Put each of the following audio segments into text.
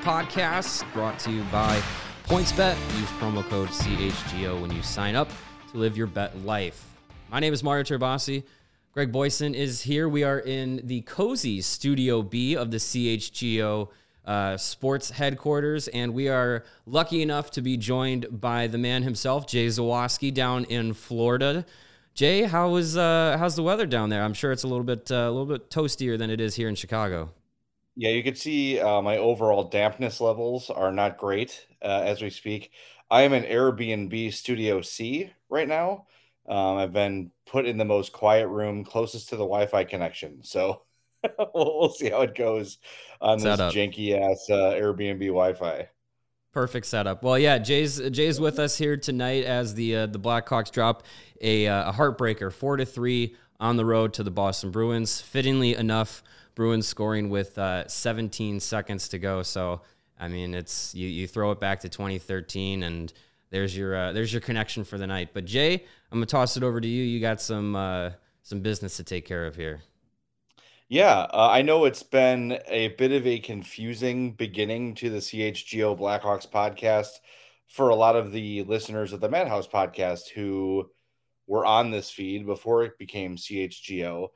podcast brought to you by PointsBet. Use promo code CHGO when you sign up to live your bet life. My name is Mario Tirabassi. Greg Boysen is here. We are in the cozy Studio B of the CHGO uh, sports headquarters, and we are lucky enough to be joined by the man himself, Jay Zawaski, down in Florida. Jay, how is uh, how's the weather down there? I'm sure it's a little bit uh, a little bit toastier than it is here in Chicago. Yeah, you can see uh, my overall dampness levels are not great uh, as we speak. I am in Airbnb Studio C right now. Um, I've been put in the most quiet room closest to the Wi-Fi connection, so we'll, we'll, see how it goes on this janky ass uh, Airbnb Wi-Fi. Perfect setup. Well, yeah, Jay's Jay's with us here tonight as the uh, the Blackhawks drop a, uh, a heartbreaker, four to three on the road to the Boston Bruins. Fittingly enough, Bruins scoring with uh, 17 seconds to go. So, I mean, it's you, you throw it back to 2013, and there's your uh, there's your connection for the night. But Jay, I'm gonna toss it over to you. You got some uh, some business to take care of here. Yeah, uh, I know it's been a bit of a confusing beginning to the CHGO Blackhawks podcast for a lot of the listeners of the Madhouse podcast who were on this feed before it became CHGO.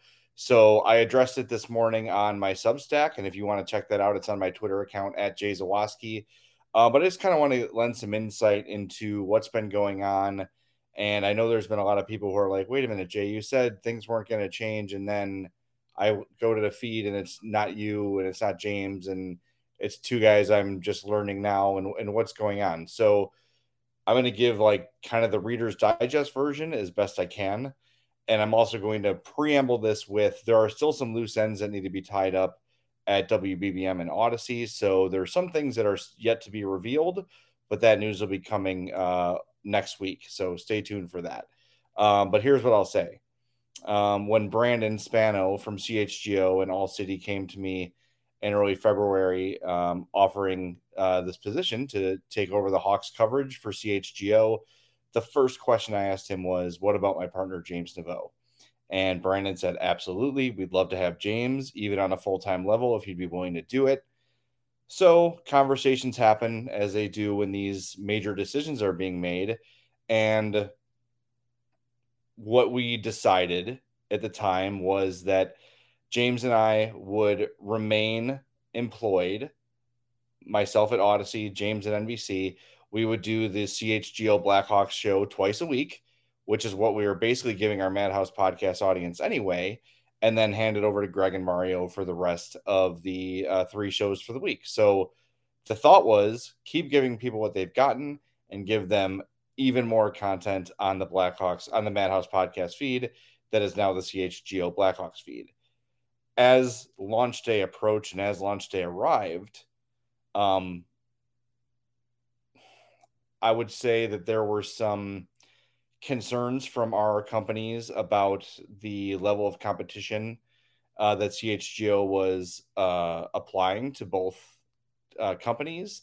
So I addressed it this morning on my Substack, and if you want to check that out, it's on my Twitter account at Jay Zawaski. Uh, but I just kind of want to lend some insight into what's been going on. And I know there's been a lot of people who are like, wait a minute, Jay, you said things weren't going to change. And then I go to the feed and it's not you and it's not James and it's two guys I'm just learning now and, and what's going on. So I'm going to give like kind of the Reader's Digest version as best I can. And I'm also going to preamble this with there are still some loose ends that need to be tied up at WBBM and Audacy. So there are some things that are yet to be revealed, but that news will be coming uh, next week. So stay tuned for that. Um, but here's what I'll say. Um, when Brandon Spano from CHGO and All City came to me in early February, um, offering uh, this position to take over the Hawks coverage for CHGO, the first question I asked him was, What about my partner, James Neveau? And Brandon said, Absolutely. We'd love to have James, even on a full time level, if he'd be willing to do it. So conversations happen as they do when these major decisions are being made. And what we decided at the time was that James and I would remain employed, myself at Audacy, James at NBC. We would do the CHGO Blackhawks show twice a week which is what we were basically giving our Madhouse podcast audience anyway, and then hand it over to Greg and Mario for the rest of the uh, three shows for the week. So the thought was keep giving people what they've gotten and give them even more content on the Blackhawks on the Madhouse podcast feed that is now the CHGO Blackhawks feed. As launch day approached and as launch day arrived, um, I would say that there were some concerns from our companies about the level of competition uh, that CHGO was uh, applying to both uh, companies.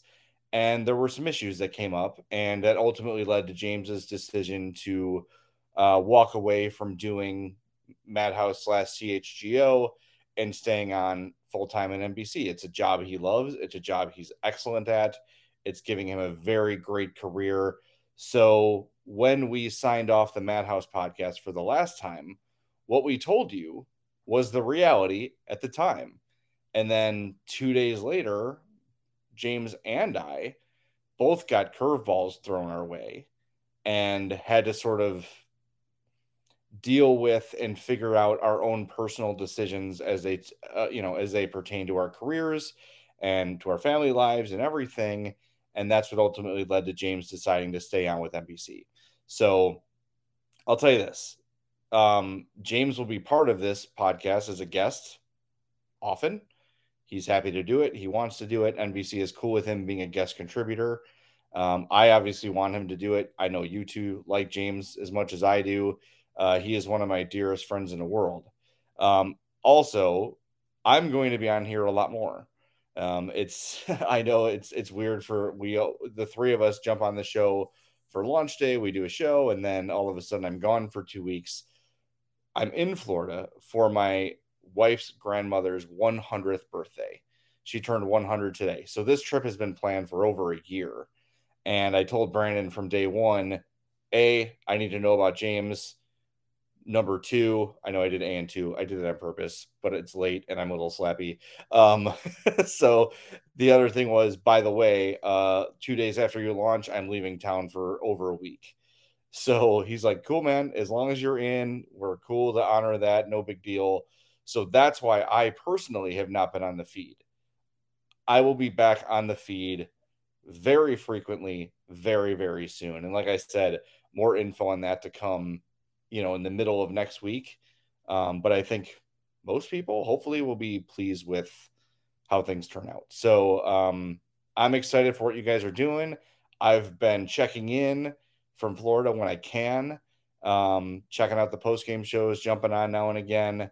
And there were some issues that came up, and that ultimately led to James's decision to uh, walk away from doing Madhouse slash CHGO and staying on full time at NBC. It's a job he loves, it's a job he's excellent at, it's giving him a very great career. So when we signed off the Madhouse podcast for the last time, what we told you was the reality at the time. And then two days later, James and I both got curveballs thrown our way and had to sort of deal with and figure out our own personal decisions as they uh, you know as they pertain to our careers and to our family lives and everything and that's what ultimately led to James deciding to stay on with NBC. So I'll tell you this um, James will be part of this podcast as a guest often. He's happy to do it. He wants to do it. NBC is cool with him being a guest contributor. Um, I obviously want him to do it. I know you two like James as much as I do. Uh, he is one of my dearest friends in the world. Um, also, I'm going to be on here a lot more. Um, it's I know it's it's weird for we the three of us jump on the show for launch day. We do a show, and then all of a sudden I'm gone for two weeks. I'm in Florida for my wife's grandmother's 100th birthday. She turned 100 today. So this trip has been planned for over a year. And I told Brandon from day one, A, I need to know about James. Number two, I know I did A and two. I did it on purpose, but it's late and I'm a little slappy. Um, so the other thing was, by the way, uh, two days after you launch, I'm leaving town for over a week. So he's like, cool, man. As long as you're in, we're cool to honor that. No big deal. So that's why I personally have not been on the feed. I will be back on the feed very frequently, very, very soon. And like I said, more info on that to come, you know, in the middle of next week. Um, but I think most people hopefully will be pleased with how things turn out. So um, I'm excited for what you guys are doing. I've been checking in from Florida when I can, um, checking out the post game shows, jumping on now and again.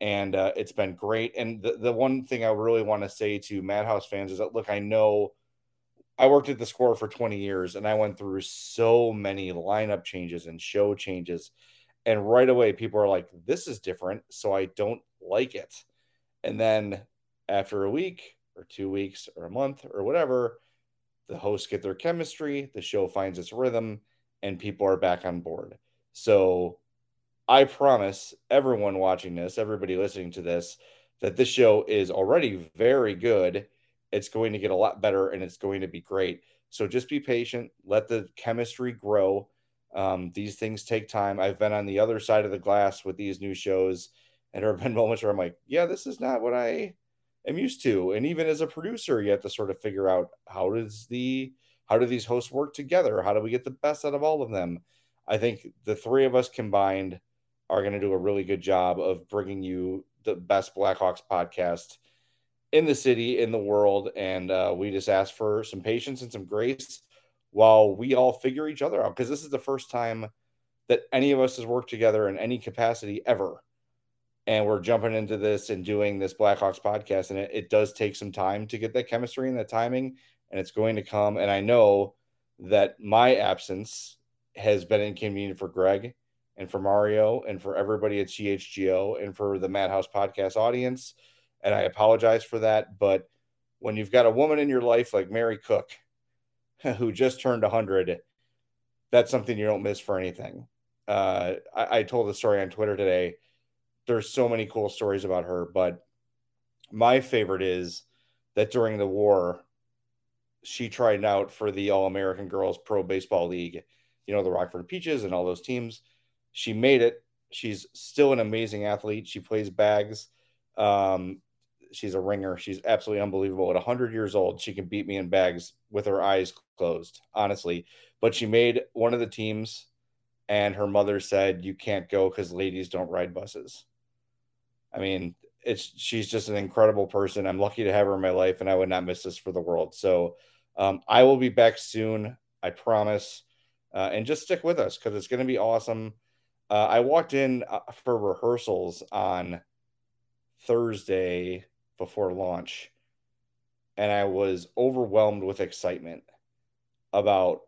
And uh, it's been great. And the, the one thing I really want to say to Madhouse fans is that, look, I know I worked at the score for 20 years and I went through so many lineup changes and show changes. And right away, people are like, this is different. So I don't like it. And then after a week or two weeks or a month or whatever, the hosts get their chemistry, the show finds its rhythm, and people are back on board. So I promise everyone watching this, everybody listening to this, that this show is already very good. It's going to get a lot better and it's going to be great. So just be patient, let the chemistry grow. Um, these things take time. I've been on the other side of the glass with these new shows, and there have been moments where I'm like, yeah, this is not what I am used to. And even as a producer, you have to sort of figure out how does the how do these hosts work together? How do we get the best out of all of them? I think the three of us combined are going to do a really good job of bringing you the best Blackhawks podcast in the city, in the world. And uh, we just ask for some patience and some grace while we all figure each other out because this is the first time that any of us has worked together in any capacity ever. And we're jumping into this and doing this Blackhawks podcast. And it, it does take some time to get that chemistry and the timing and it's going to come. And I know that my absence has been inconvenient for Greg and for Mario and for everybody at CHGO and for the Madhouse podcast audience. And I apologize for that. But when you've got a woman in your life like Mary Cook, who just turned 100, that's something you don't miss for anything. Uh, I, I told the story on Twitter today. There's so many cool stories about her, but my favorite is that during the war, she tried out for the All American Girls Pro Baseball League, you know, the Rockford Peaches and all those teams. She made it. She's still an amazing athlete. She plays bags. Um, she's a ringer. She's absolutely unbelievable. At 100 years old, she can beat me in bags with her eyes closed, honestly. But she made one of the teams, and her mother said, You can't go because ladies don't ride buses. I mean, it's she's just an incredible person. I'm lucky to have her in my life, and I would not miss this for the world. So um, I will be back soon, I promise. Uh, and just stick with us because it's going to be awesome. Uh, I walked in uh, for rehearsals on Thursday before launch, and I was overwhelmed with excitement about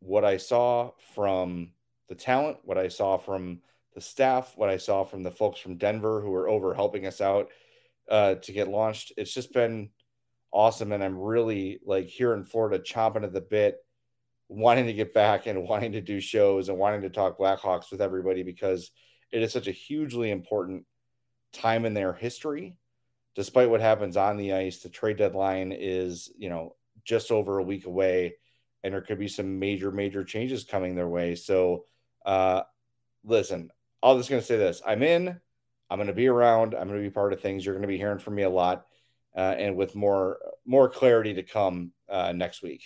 what I saw from the talent, what I saw from the staff, what I saw from the folks from Denver who were over helping us out uh, to get launched. It's just been awesome. And I'm really like here in Florida, chomping at the bit, wanting to get back and wanting to do shows and wanting to talk Blackhawks with everybody because it is such a hugely important time in their history. Despite what happens on the ice, the trade deadline is, you know, just over a week away, and there could be some major, major changes coming their way. So, uh, listen, I'm just going to say this I'm in, I'm going to be around, I'm going to be part of things. You're going to be hearing from me a lot. Uh, and with more more clarity to come uh, next week.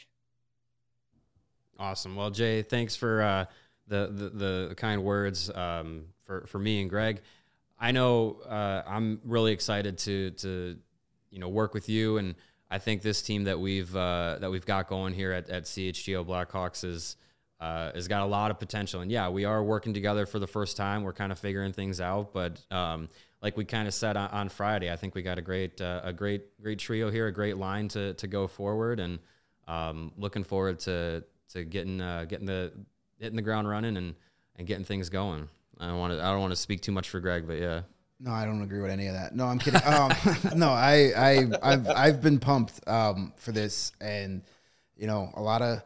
Awesome. Well, Jay, thanks for uh, the, the, the kind words um, for for me and Greg. I know uh, I'm really excited to to you know work with you, and I think this team that we've uh, that we've got going here at, at CHGO Blackhawks is uh, has got a lot of potential. And yeah, we are working together for the first time. We're kind of figuring things out, but um, like we kind of said on, on, Friday, I think we got a great uh, a great great trio here, a great line to to go forward, and um, looking forward to to getting uh, getting the hitting the ground running and and getting things going. I don't want to I don't want to speak too much for Greg, but yeah. No, I don't agree with any of that. No, I'm kidding. Um, no, I, I, I've, I've been pumped um, for this, and you know, a lot of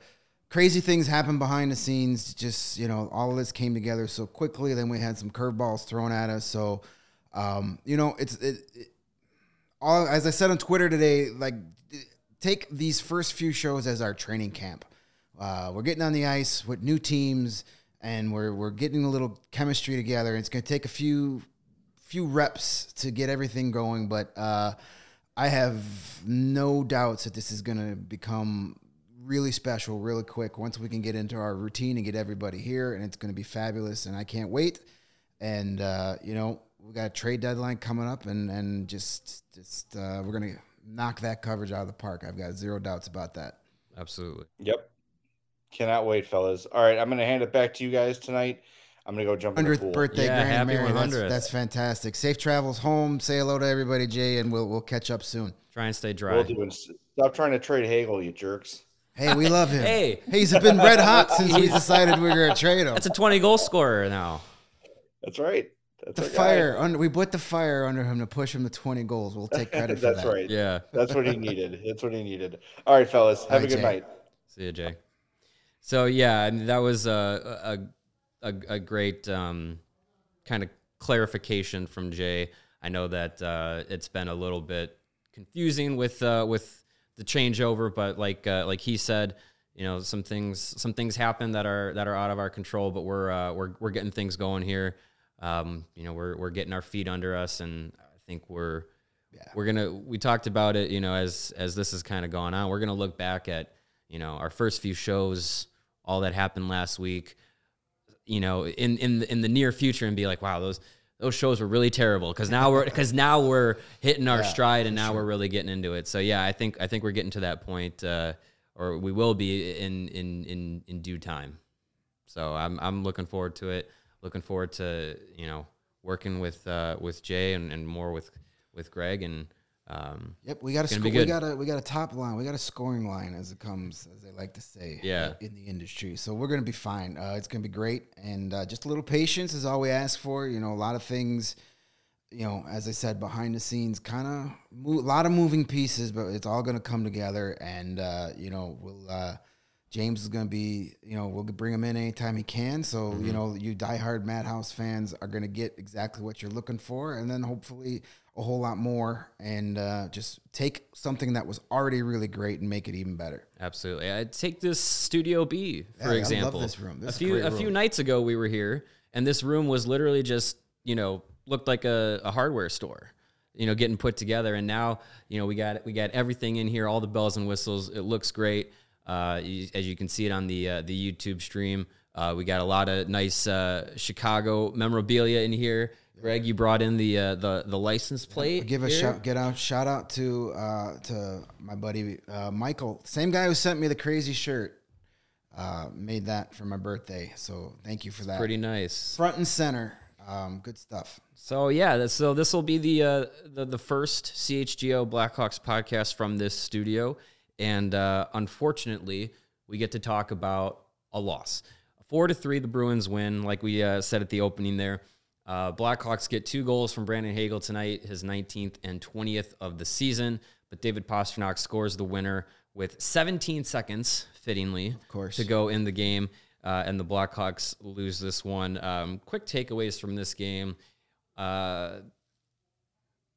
crazy things happened behind the scenes. Just you know, all of this came together so quickly. Then we had some curveballs thrown at us. So, um, you know, it's it, it, all as I said on Twitter today. Like, take these first few shows as our training camp. Uh, we're getting on the ice with new teams, and we're we're getting a little chemistry together. It's going to take a few few reps to get everything going, but uh, I have no doubts that this is going to become really special really quick once we can get into our routine and get everybody here, and it's going to be fabulous. And I can't wait. And uh, you know, we got a trade deadline coming up, and and just just uh, we're going to knock that coverage out of the park. I've got zero doubts about that. Absolutely. Yep. Cannot wait, fellas. All right, I'm going to hand it back to you guys tonight. I'm gonna go jump in the Hundredth pool. birthday, Yeah, Granny happy Mary. That's, that's fantastic. Safe travels home. Say hello to everybody, Jay, and we'll we'll catch up soon. Try and stay dry. We'll do. Stop trying to trade Hagel, you jerks. Hey, we love him. Hey. he's been red hot since we decided we were gonna trade him. That's a 20 goal scorer now. That's right. That's the our guy. fire under we put the fire under him to push him to 20 goals. We'll take credit for That's right. Yeah. That's what he needed. That's what he needed. All right, fellas. Have right, a good Jay. night. See you, Jay. So yeah, I mean, that was a a, a, a great um, kind of clarification from Jay. I know that uh, it's been a little bit confusing with uh, with the changeover, but like uh, like he said, you know, some things some things happen that are that are out of our control, but we're uh, we're we're getting things going here. Um, you know, we're we're getting our feet under us, and I think we're we're gonna we talked about it. You know, as as this has kind of gone on, we're gonna look back at you know our first few shows, all that happened last week. You know, in in the, in the near future, and be like, wow, those those shows were really terrible because now we're because now we're hitting our stride and now we're really getting into it. So yeah, I think I think we're getting to that point, uh, or we will be in in in in due time. So I'm I'm looking forward to it. Looking forward to you know working with uh, with Jay and, and more with with Greg and um, Yep, we got a sco- we got a we got a top line. We got a scoring line as it comes, as they like to say. Yeah. in the industry. So we're gonna be fine. Uh, it's gonna be great, and uh, just a little patience is all we ask for. You know, a lot of things. You know, as I said, behind the scenes, kind of mo- a lot of moving pieces, but it's all gonna come together. And uh, you know, we'll. Uh, James is going to be, you know, we'll bring him in anytime he can. So, Mm-hmm. you know, you diehard Madhouse fans are going to get exactly what you're looking for. And then hopefully a whole lot more and uh, just take something that was already really great and make it even better. Absolutely. I take this Studio B for Yeah, example. this room. This a few a few nights ago we were here and this room was literally just, you know, looked like a, a hardware store. You know, getting put together and now, you know, we got we got everything in here, all the bells and whistles. It looks great. Uh, as you can see it on the uh, the YouTube stream. Uh, we got a lot of nice uh, Chicago memorabilia in here. Greg, you brought in the uh, the the license plate. Give a here. shout, get out, shout out to uh, to my buddy uh, Michael, same guy who sent me the crazy shirt. Uh, made that for my birthday, so thank you for that. Pretty nice. front and center, um, good stuff. So yeah, so this will be the, uh, the the first CHGO Blackhawks podcast from this studio, and uh, unfortunately, we get to talk about a loss. Four to three, the Bruins win, like we uh, said at the opening there. Uh, Blackhawks get two goals from Brandon Hagel tonight, his 19th and 20th of the season. But David Pastrnak scores the winner with 17 seconds, fittingly, of course. to go in the game. Uh, and the Blackhawks lose this one. Um, quick takeaways from this game. Uh,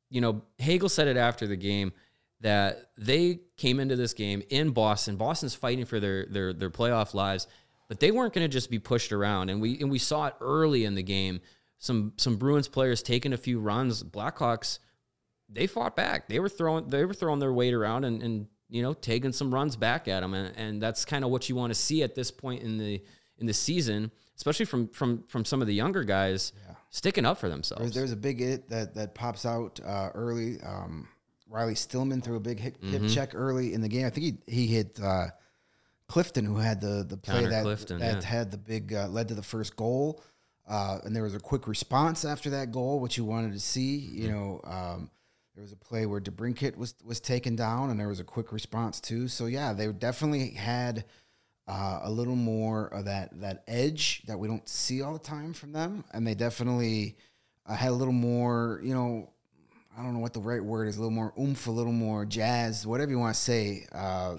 you know, Hagel said it after the game that they came into this game in Boston. Boston's fighting for their their their playoff lives, but they weren't going to just be pushed around. And we and we saw it early in the game. Some some Bruins players taking a few runs. Blackhawks, they fought back. They were throwing they were throwing their weight around and and you know taking some runs back at them. And, and that's kind of what you want to see at this point in the in the season, especially from from from some of the younger guys sticking up for themselves. There's, there's a big hit that that pops out uh, early. Um, Riley Stillman threw a big hip, hip Mm-hmm. check early in the game. I think he he hit uh, Clifton, who had the the play Connor that Clifton, that yeah. had the big uh, led to the first goal. Uh, and there was a quick response after that goal, which you wanted to see. Mm-hmm. You know, um, there was a play where DeBrincat was was taken down, and there was a quick response too. So yeah, they definitely had uh, a little more of that that edge that we don't see all the time from them, and they definitely uh, had a little more, you know, I don't know what the right word is, a little more oomph, a little more jazz, whatever you want to say. Uh,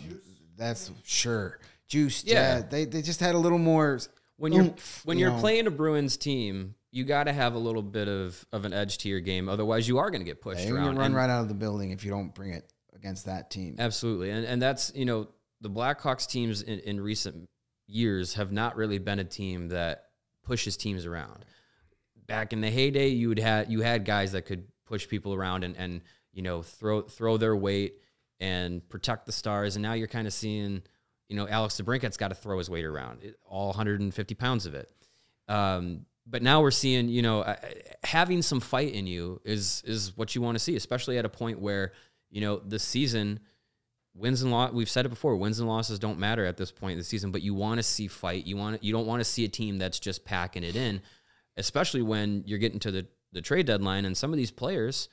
that's sure. Juice, Yeah. yeah. They, they just had a little more. When you're oomph, when you you're know. playing a Bruins team, you got to have a little bit of of an edge to your game. Otherwise, you are going to get pushed going around. to run And- right out of the building if you don't bring it against that team. Absolutely, and and that's you know the Blackhawks teams in, in recent years have not really been a team that pushes teams around. Back in the heyday, you would had you had guys that could push people around and and you know throw throw their weight and protect the stars, and now you're kind of seeing you know Alex DeBrincat's got to throw his weight around, all 150 pounds of it. Um, but now we're seeing, you know, having some fight in you is is what you want to see, especially at a point where you know the season wins and loss. We've said it before: wins and losses don't matter at this point in the season. But you want to see fight. You want you don't want to see a team that's just packing it in, especially when you're getting to the the trade deadline and some of these players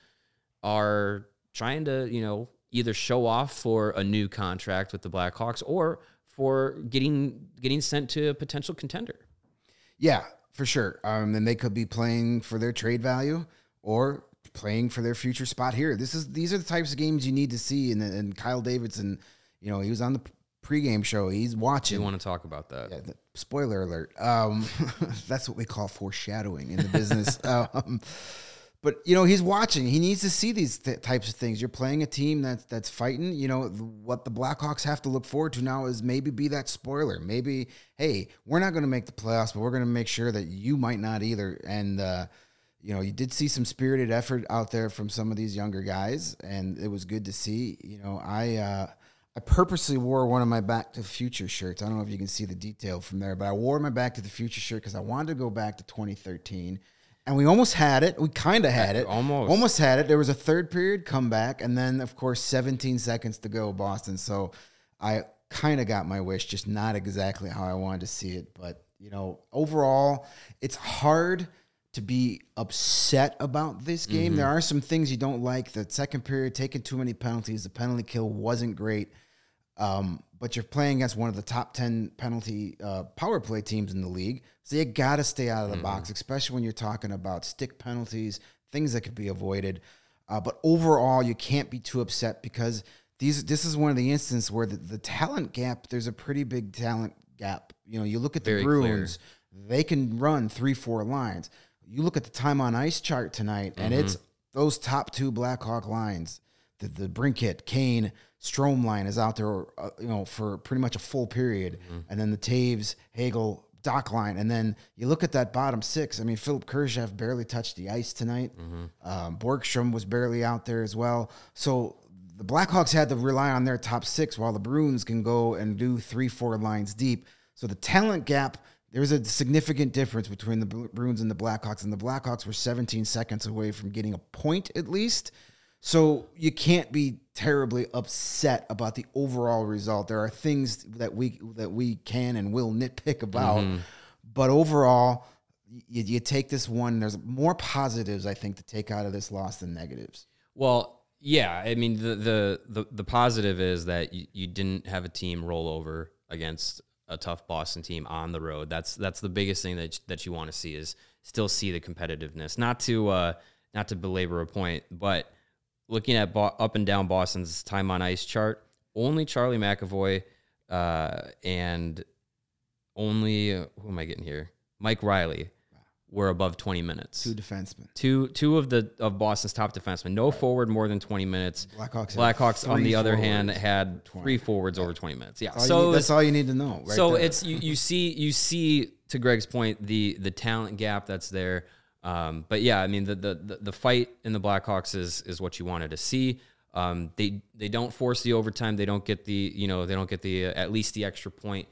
are trying to you know either show off for a new contract with the Blackhawks or for getting getting sent to a potential contender. Yeah, for sure. Um, and they could be playing for their trade value or playing for their future spot here. This is these are the types of games you need to see. And, and Kyle Davidson, you know, he was on the pregame show. He's watching. you want to talk about that? Yeah, the- spoiler alert. Um, that's what we call foreshadowing in the business. um, but you know, he's watching. He needs to see these th- types of things. You're playing a team that's that's fighting. You know what the Blackhawks have to look forward to now is maybe be that spoiler. Maybe, hey, we're not going to make the playoffs, but we're going to make sure that you might not either. And uh, you know, you did see some spirited effort out there from some of these younger guys, and it was good to see. You know, I. Uh, I purposely wore one of my Back to the Future shirts. I don't know if you can see the detail from there, but I wore my Back to the Future shirt because I wanted to go back to 2013. And we almost had it. We kind of had it. Almost. Almost had it. There was a third period comeback, and then, of course, 17 seconds to go, Boston. So I kind of got my wish, just not exactly how I wanted to see it. But, you know, overall, it's hard to be upset about this game. There are some things you don't like. The second period, taking too many penalties, the penalty kill wasn't great. Um, but you're playing against one of the top 10 penalty uh, power play teams in the league. So you got to stay out of the box, especially when you're talking about stick penalties, things that could be avoided. Uh, but overall, you can't be too upset because these this is one of the instances where the, the talent gap, there's a pretty big talent gap. You know, you look at the Very clear. Bruins, they can run three, four lines. You look at the time on ice chart tonight, and it's those top two Blackhawk lines. The DeBrincat, Kane, Strome line is out there, uh, you know, for pretty much a full period, and then the Toews, Hagel, Dach line, and then you look at that bottom six. I mean, Philipp Kurashev barely touched the ice tonight. Um, Borgstrom was barely out there as well. So the Blackhawks had to rely on their top six, while the Bruins can go and do three, four lines deep. So the talent gap, there's a significant difference between the Bruins and the Blackhawks, and the Blackhawks were 17 seconds away from getting a point at least. So you can't be terribly upset about the overall result. There are things that we that we can and will nitpick about, but overall, you, you take this one. There's more positives I think to take out of this loss than negatives. Well, yeah. I mean, the the the, the positive is that you, you didn't have a team roll over against a tough Boston team on the road. That's that's the biggest thing that that you want to see is still see the competitiveness. Not to uh, not to belabor a point, but looking at Bo- up and down Boston's time on ice chart, only Charlie McAvoy uh, and only who am I getting here? Mike Reilly were above 20 minutes Two defensemen. two two of the of Boston's top defensemen. No forward more than twenty minutes. Blackhawks Blackhawks on the other hand had three forwards over twenty minutes. Yeah, you so need- that's all you need to know. Right so there. it's you, you see you see to Greg's point the the talent gap that's there. Um, but yeah, I mean the, the the fight in the Blackhawks is is what you wanted to see. Um, they they don't force the overtime. They don't get the you know they don't get the uh, at least the extra point.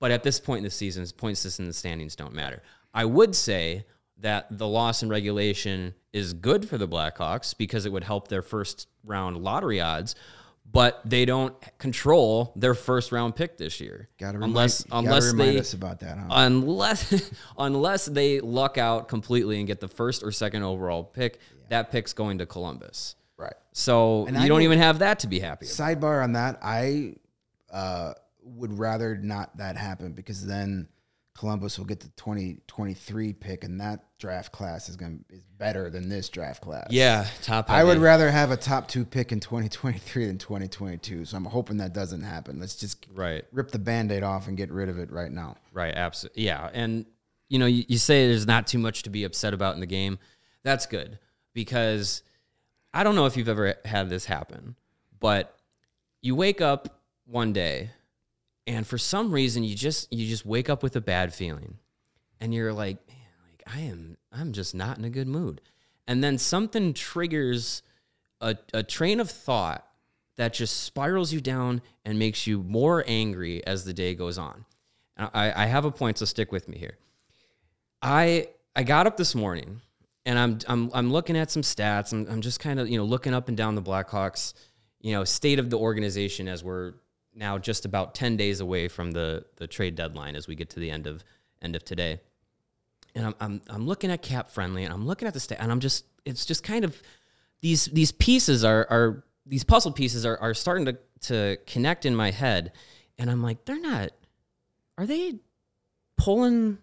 But at this point in the season, points system and the standings don't matter. I would say that the loss in regulation is good for the Blackhawks because it would help their first round lottery odds, but they don't control their first round pick this year. Gotta remind, unless gotta they us about that. Huh? unless unless they luck out completely and get the first or second overall pick, that pick's going to Columbus. right. So And you I don't will- even have that to be happy about. Sidebar on that, I uh, would rather not that happen because then Columbus will get the 2023 pick, and that draft class is going to is better than this draft class. Yeah, top. I would rather have a top two pick in 2023 than 2022. So I'm hoping that doesn't happen. Let's just Right. rip the band-aid off and get rid of it right now. Right, absolutely. Yeah, and you know, you, you say there's not too much to be upset about in the game. That's good because I don't know if you've ever had this happen, but you wake up one day and for some reason you just you just wake up with a bad feeling. And you're like, man, like I am I'm just not in a good mood. And then something triggers a, a train of thought that just spirals you down and makes you more angry as the day goes on. I, I have a point, so stick with me here. I I got up this morning and I'm I'm I'm looking at some stats. I'm I'm just kind of you know looking up and down the Blackhawks, you know, state of the organization as we're now just about ten days away from the the trade deadline as we get to the end of end of today. And I'm I'm I'm looking at cap friendly and I'm looking at the stat and I'm just it's just kind of these these pieces are are these puzzle pieces are are starting to to connect in my head and I'm like they're not are they pulling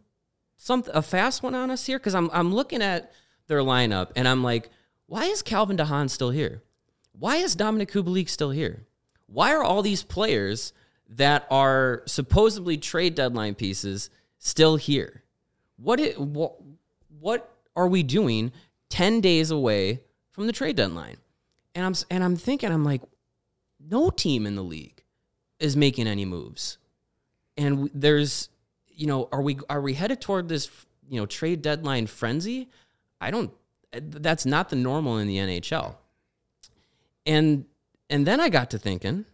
some a fast one on us here because I'm I'm looking at their lineup and I'm like, why is Calvin de Haan still here? Why is Dominik Kubalik still here? Why are all these players that are supposedly trade deadline pieces still here? What it, what are we doing 10 days away from the trade deadline? And I'm and I'm thinking I'm like no team in the league is making any moves and there's you know are we are we headed toward this you know trade deadline frenzy i don't eh, that's not the normal in the nhl and and then i got to thinking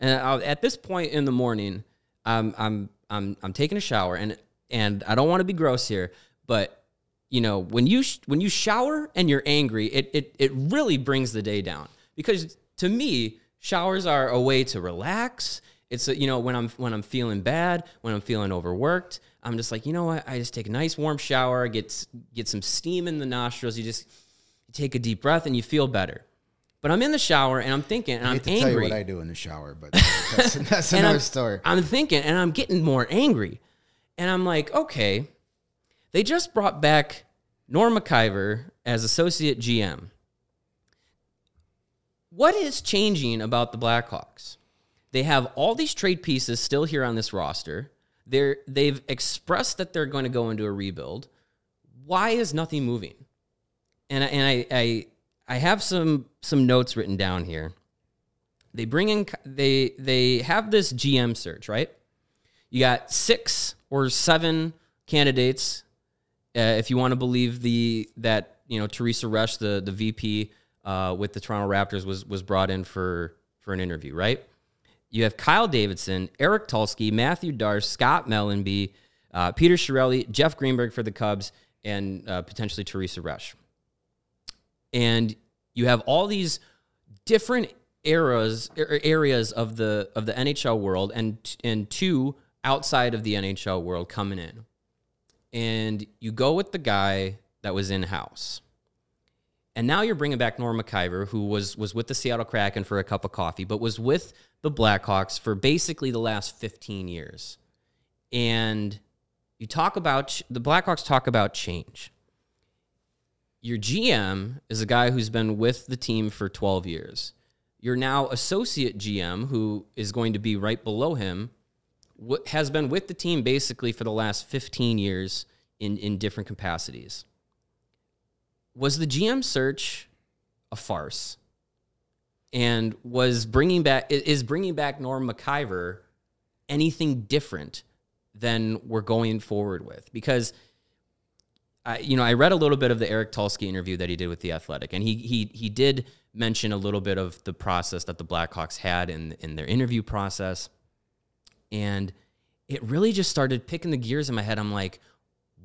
and I, at this point in the morning i'm i'm i'm i'm taking a shower and and i don't want to be gross here but you know when you sh- when you shower and you're angry it it it really brings the day down. Because to me showers are a way to relax. It's a, you know when i'm when i'm feeling bad when i'm feeling overworked i'm just like you know what? I just take a nice warm shower get get some steam in the nostrils. You just take a deep breath and you feel better but i'm in the shower and i'm thinking and I to angry tell you what I do in the shower, but that's, that's another I'm, story. I'm thinking, and I'm getting more angry. And I'm like, okay, they just brought back Norm Maciver as associate GM. What is changing about the Blackhawks? They have all these trade pieces still here on this roster. They're, they've expressed that they're going to go into a rebuild. Why is nothing moving? And, I- and I, I, I have some, some notes written down here they bring in they they have this GM search, right? You got six or seven candidates, uh, if you want to believe the that you know Teresa Resch, the the VP uh, with the Toronto Raptors, was was brought in for for an interview, right? You have Kyle Davidson, Eric Tulsky, Mathieu Darche, Scott Mellanby, uh, Peter Chiarelli, Jeff Greenberg for the Cubs, and uh, potentially Teresa Resch. And you have all these different eras er- areas of the of the NHL world and and two outside of the NHL world coming in. And you go with the guy that was in house. And now you're bringing back Norm Maciver, who was was with the Seattle Kraken for a cup of coffee, but was with the Blackhawks for basically the last 15 years. And you talk about the Blackhawks talk about change. Your GM is a guy who's been with the team for 12 years. Your now associate GM, who is going to be right below him, has been with the team basically for the last 15 years in, in different capacities. Was the GM search a farce? And was bringing back is bringing back Norm Maciver anything different than we're going forward with? Because I, you know, I read a little bit of the Eric Tulsky interview that he did with the Athletic, and he he he did mention a little bit of the process that the Blackhawks had in in their interview process, and it really just started picking the gears in my head. I'm like,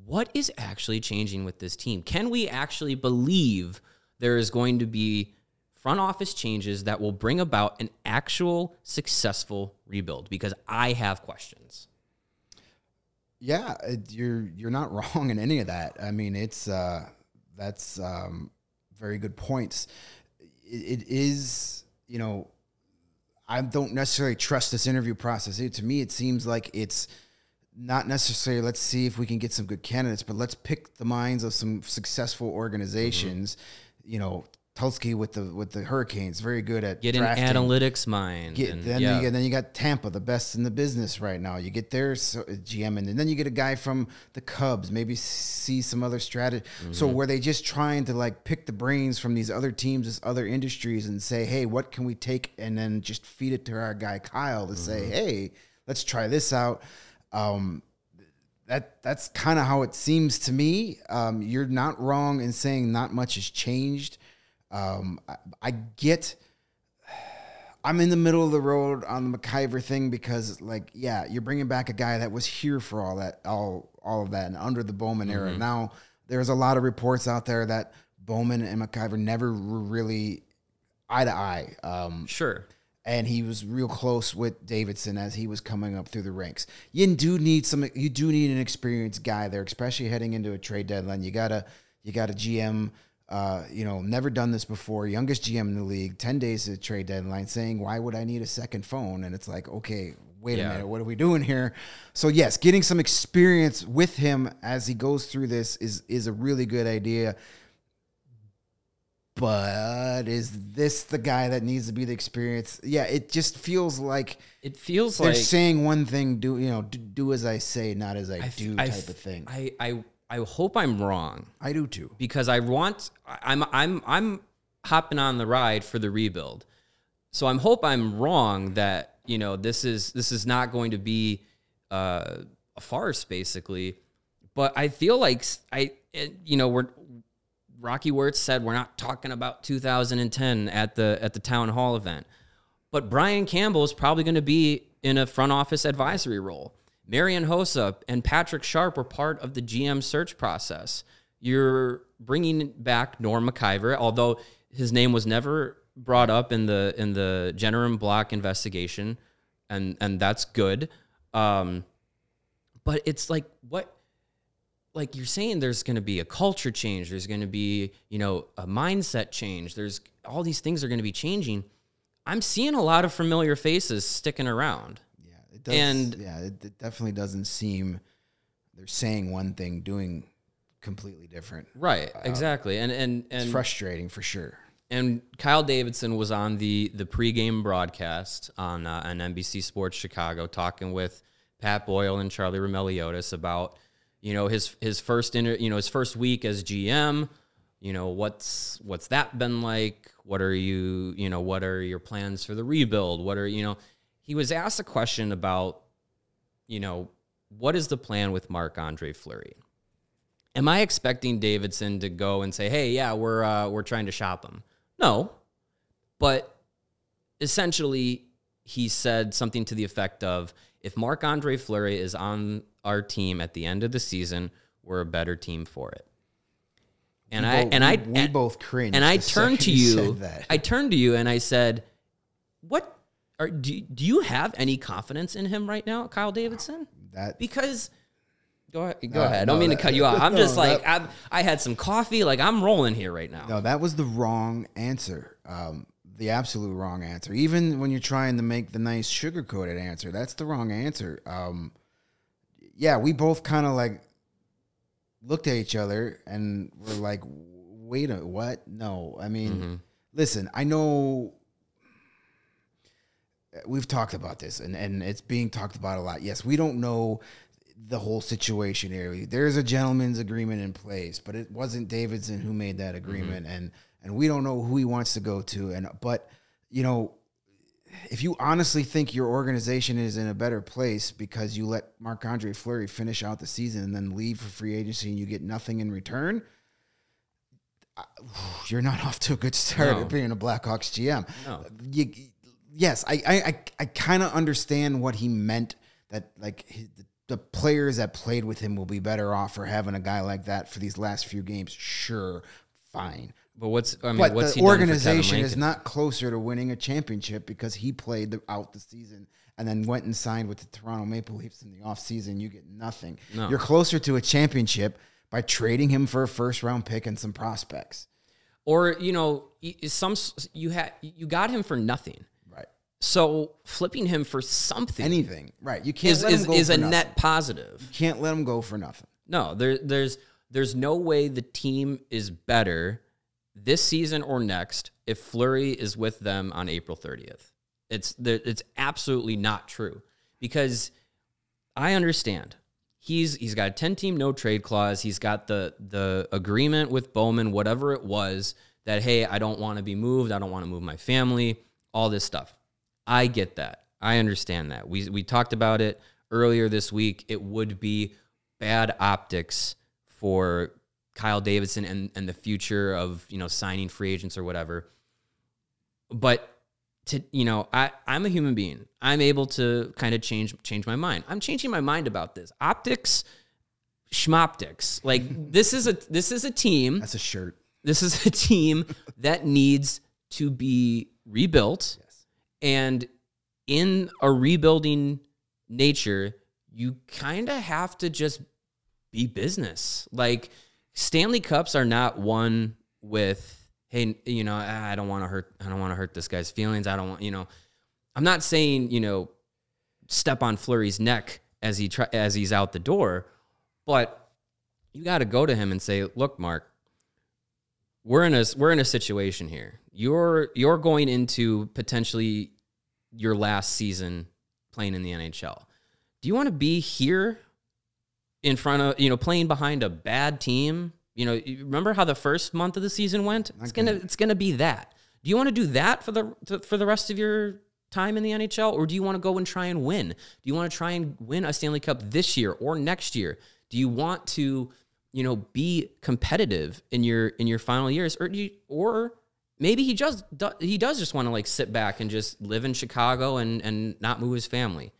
what is actually changing with this team? Can we actually believe there is going to be front office changes that will bring about an actual successful rebuild? Because I have questions. Yeah, it, you're you're not wrong in any of that. I mean, it's uh, that's um, very good points. It, it is, you know, I don't necessarily trust this interview process. It, to me, it seems like it's not necessarily let's see if we can get some good candidates, but let's pick the minds of some successful organizations. You know, Tulsky with the with the Hurricanes, very good at Get an analytics mind. Get, and, then yeah. you get, then you got Tampa, the best in the business right now. You get their so- GM, and then you get a guy from the Cubs. Maybe see some other strategy. So Mm-hmm. were they just trying to like pick the brains from these other teams, these other industries, and say, hey, what can we take, and then just feed it to our guy Kyle to say, Mm-hmm. hey, let's try this out. Um, that that's kind of how it seems to me. Um, you're not wrong in saying not much has changed. Um, I, I get. I'm in the middle of the road on the Maciver thing because, like, yeah, you're bringing back a guy that was here for all that, all all of that, and under the Bowman era. Now, there's a lot of reports out there that Bowman and Maciver never were really eye to eye. Um, Sure. and he was real close with Davidson as he was coming up through the ranks. You do need some. You do need an experienced guy there, especially heading into a trade deadline. You gotta, you got a GM. Uh, you know, never done this before. Youngest GM in the league. Ten days to the trade deadline, saying, "Why would I need a second phone?" And it's like, okay, wait Yeah. a minute, what are we doing here? So yes, getting some experience with him as he goes through this is is a really good idea. But is this the guy that needs to be the experience? Yeah, it just feels like It feels they're like saying one thing, do you know, do, do as I say, not as I do, I type f- of thing. I, I I hope I'm wrong I do too. because I want I'm I'm I'm hopping on the ride for the rebuild. So I'm hope I'm wrong that you know this is this is not going to be uh, a farce basically. But I feel like I you know we're Rocky Wirtz said we're not talking about 2010 at the at the town hall event. But Brian Campbell is probably going to be in a front office advisory role. Marian Hossa and Patrick Sharp were part of the GM search process. You're bringing back Norm Maciver, although his name was never brought up in the in the Jenner & Block investigation, and and that's good. Um, but it's like what like you're saying there's going to be a culture change there's going to be you know a mindset change there's all these things are going to be changing i'm seeing a lot of familiar faces sticking around it does. And- yeah, it, it definitely doesn't seem they're saying one thing, doing completely different. right exactly and and It's and frustrating for sure. and Kyle Davidson was on the the pregame broadcast on uh, on NBC Sports Chicago talking with Pat Boyle and Charlie Roumeliotis about you know his his first inter, you know his first week as GM. You know what's what's that been like? What are you you know what are your plans for the rebuild? What are you know? He was asked a question about you know what is the plan with Marc Andre Fleury? Am I expecting Davidson to go and say, "Hey, yeah, we're uh, we're trying to shop him"? No, but essentially, he said something to the effect of, "If Marc Andre Fleury is on our team at the end of the season, we're a better team for it." And We I both- and I we, we and, both cringed. and I turned to you. I turned to you and I said, "What are do? Do you have any confidence in him right now, Kyle Davidson?" that because go ahead, go No, ahead. I don't no, mean to cut you off. I'm just like that- I had some coffee. Like I'm rolling here right now. No, that was the wrong answer. Um, the absolute wrong answer. Even when you're trying to make the nice sugar coated answer, that's the wrong answer. Um, yeah, we both kind of like looked at each other and were like, "Wait a what? No, I mean, Mm-hmm. listen, I know." We've talked about this, and, and it's being talked about a lot. Yes, we don't know the whole situation here. There's a gentleman's agreement in place, but it wasn't Davidson who made that mm-hmm. agreement, and and we don't know who he wants to go to. And but you know, if you honestly think your organization is in a better place because you let Marc Andre Fleury finish out the season and then leave for free agency and you get nothing in return, you're not off to a good start No. at being a Blackhawks GM. No. You, yes, I I, I, I kind of understand what he meant that like his, the players that played with him will be better off for having a guy like that for these last few games. Sure, fine. But what's I mean? But what's the he done for Kevin organization is not closer to winning a championship because he played the, out the season and then went and signed with the Toronto Maple Leafs in the offseason. You get nothing. No. You're closer to a championship by trading him for a first round pick and some prospects. or you know some you had you got him for nothing. So flipping him for something Anything, right? You can't is let him is, is a nothing. net positive. Can't let him go for nothing. No, there there's there's no way the team is better this season or next if Fleury is with them on April 30th. It's there, it's absolutely not true because I understand. He's he's got a 10 team no trade clause. He's got the the agreement with Bowman whatever it was that hey, I don't want to be moved. I don't want to move my family, all this stuff. I get that. I understand that. We we talked about it earlier this week. It would be bad optics for Kyle Davidson and, and the future of, you know, signing free agents or whatever. But to you know, I, I'm a human being. I'm able to kind of change change my mind. I'm changing my mind about this. Optics, schmoptics. Like this is a this is a team That's a shirt. this is a team that needs to be rebuilt. And in a rebuilding nature, you kind of have to just be business. Like Stanley Cups are not one with hey, you know, I don't want to hurt I don't want to hurt this guy's feelings. I don't want, you know, I'm not saying, you know, step on Fleury's neck as he try, as he's out the door, but you got to go to him and say, "Look, Marc, we're in a we're in a situation here. You're you're going into potentially your last season playing in the NHL. Do you want to be here in front of you know playing behind a bad team? You know, you remember how the first month of the season went? It's gonna it's gonna be that. Do you want to do that for the to, for the rest of your time in the NHL, or do you want to go and try and win? Do you want to try and win a Stanley Cup this year or next year? Do you want to you know be competitive in your in your final years or you, or maybe he just he does just want to like sit back and just live in Chicago and and not move his family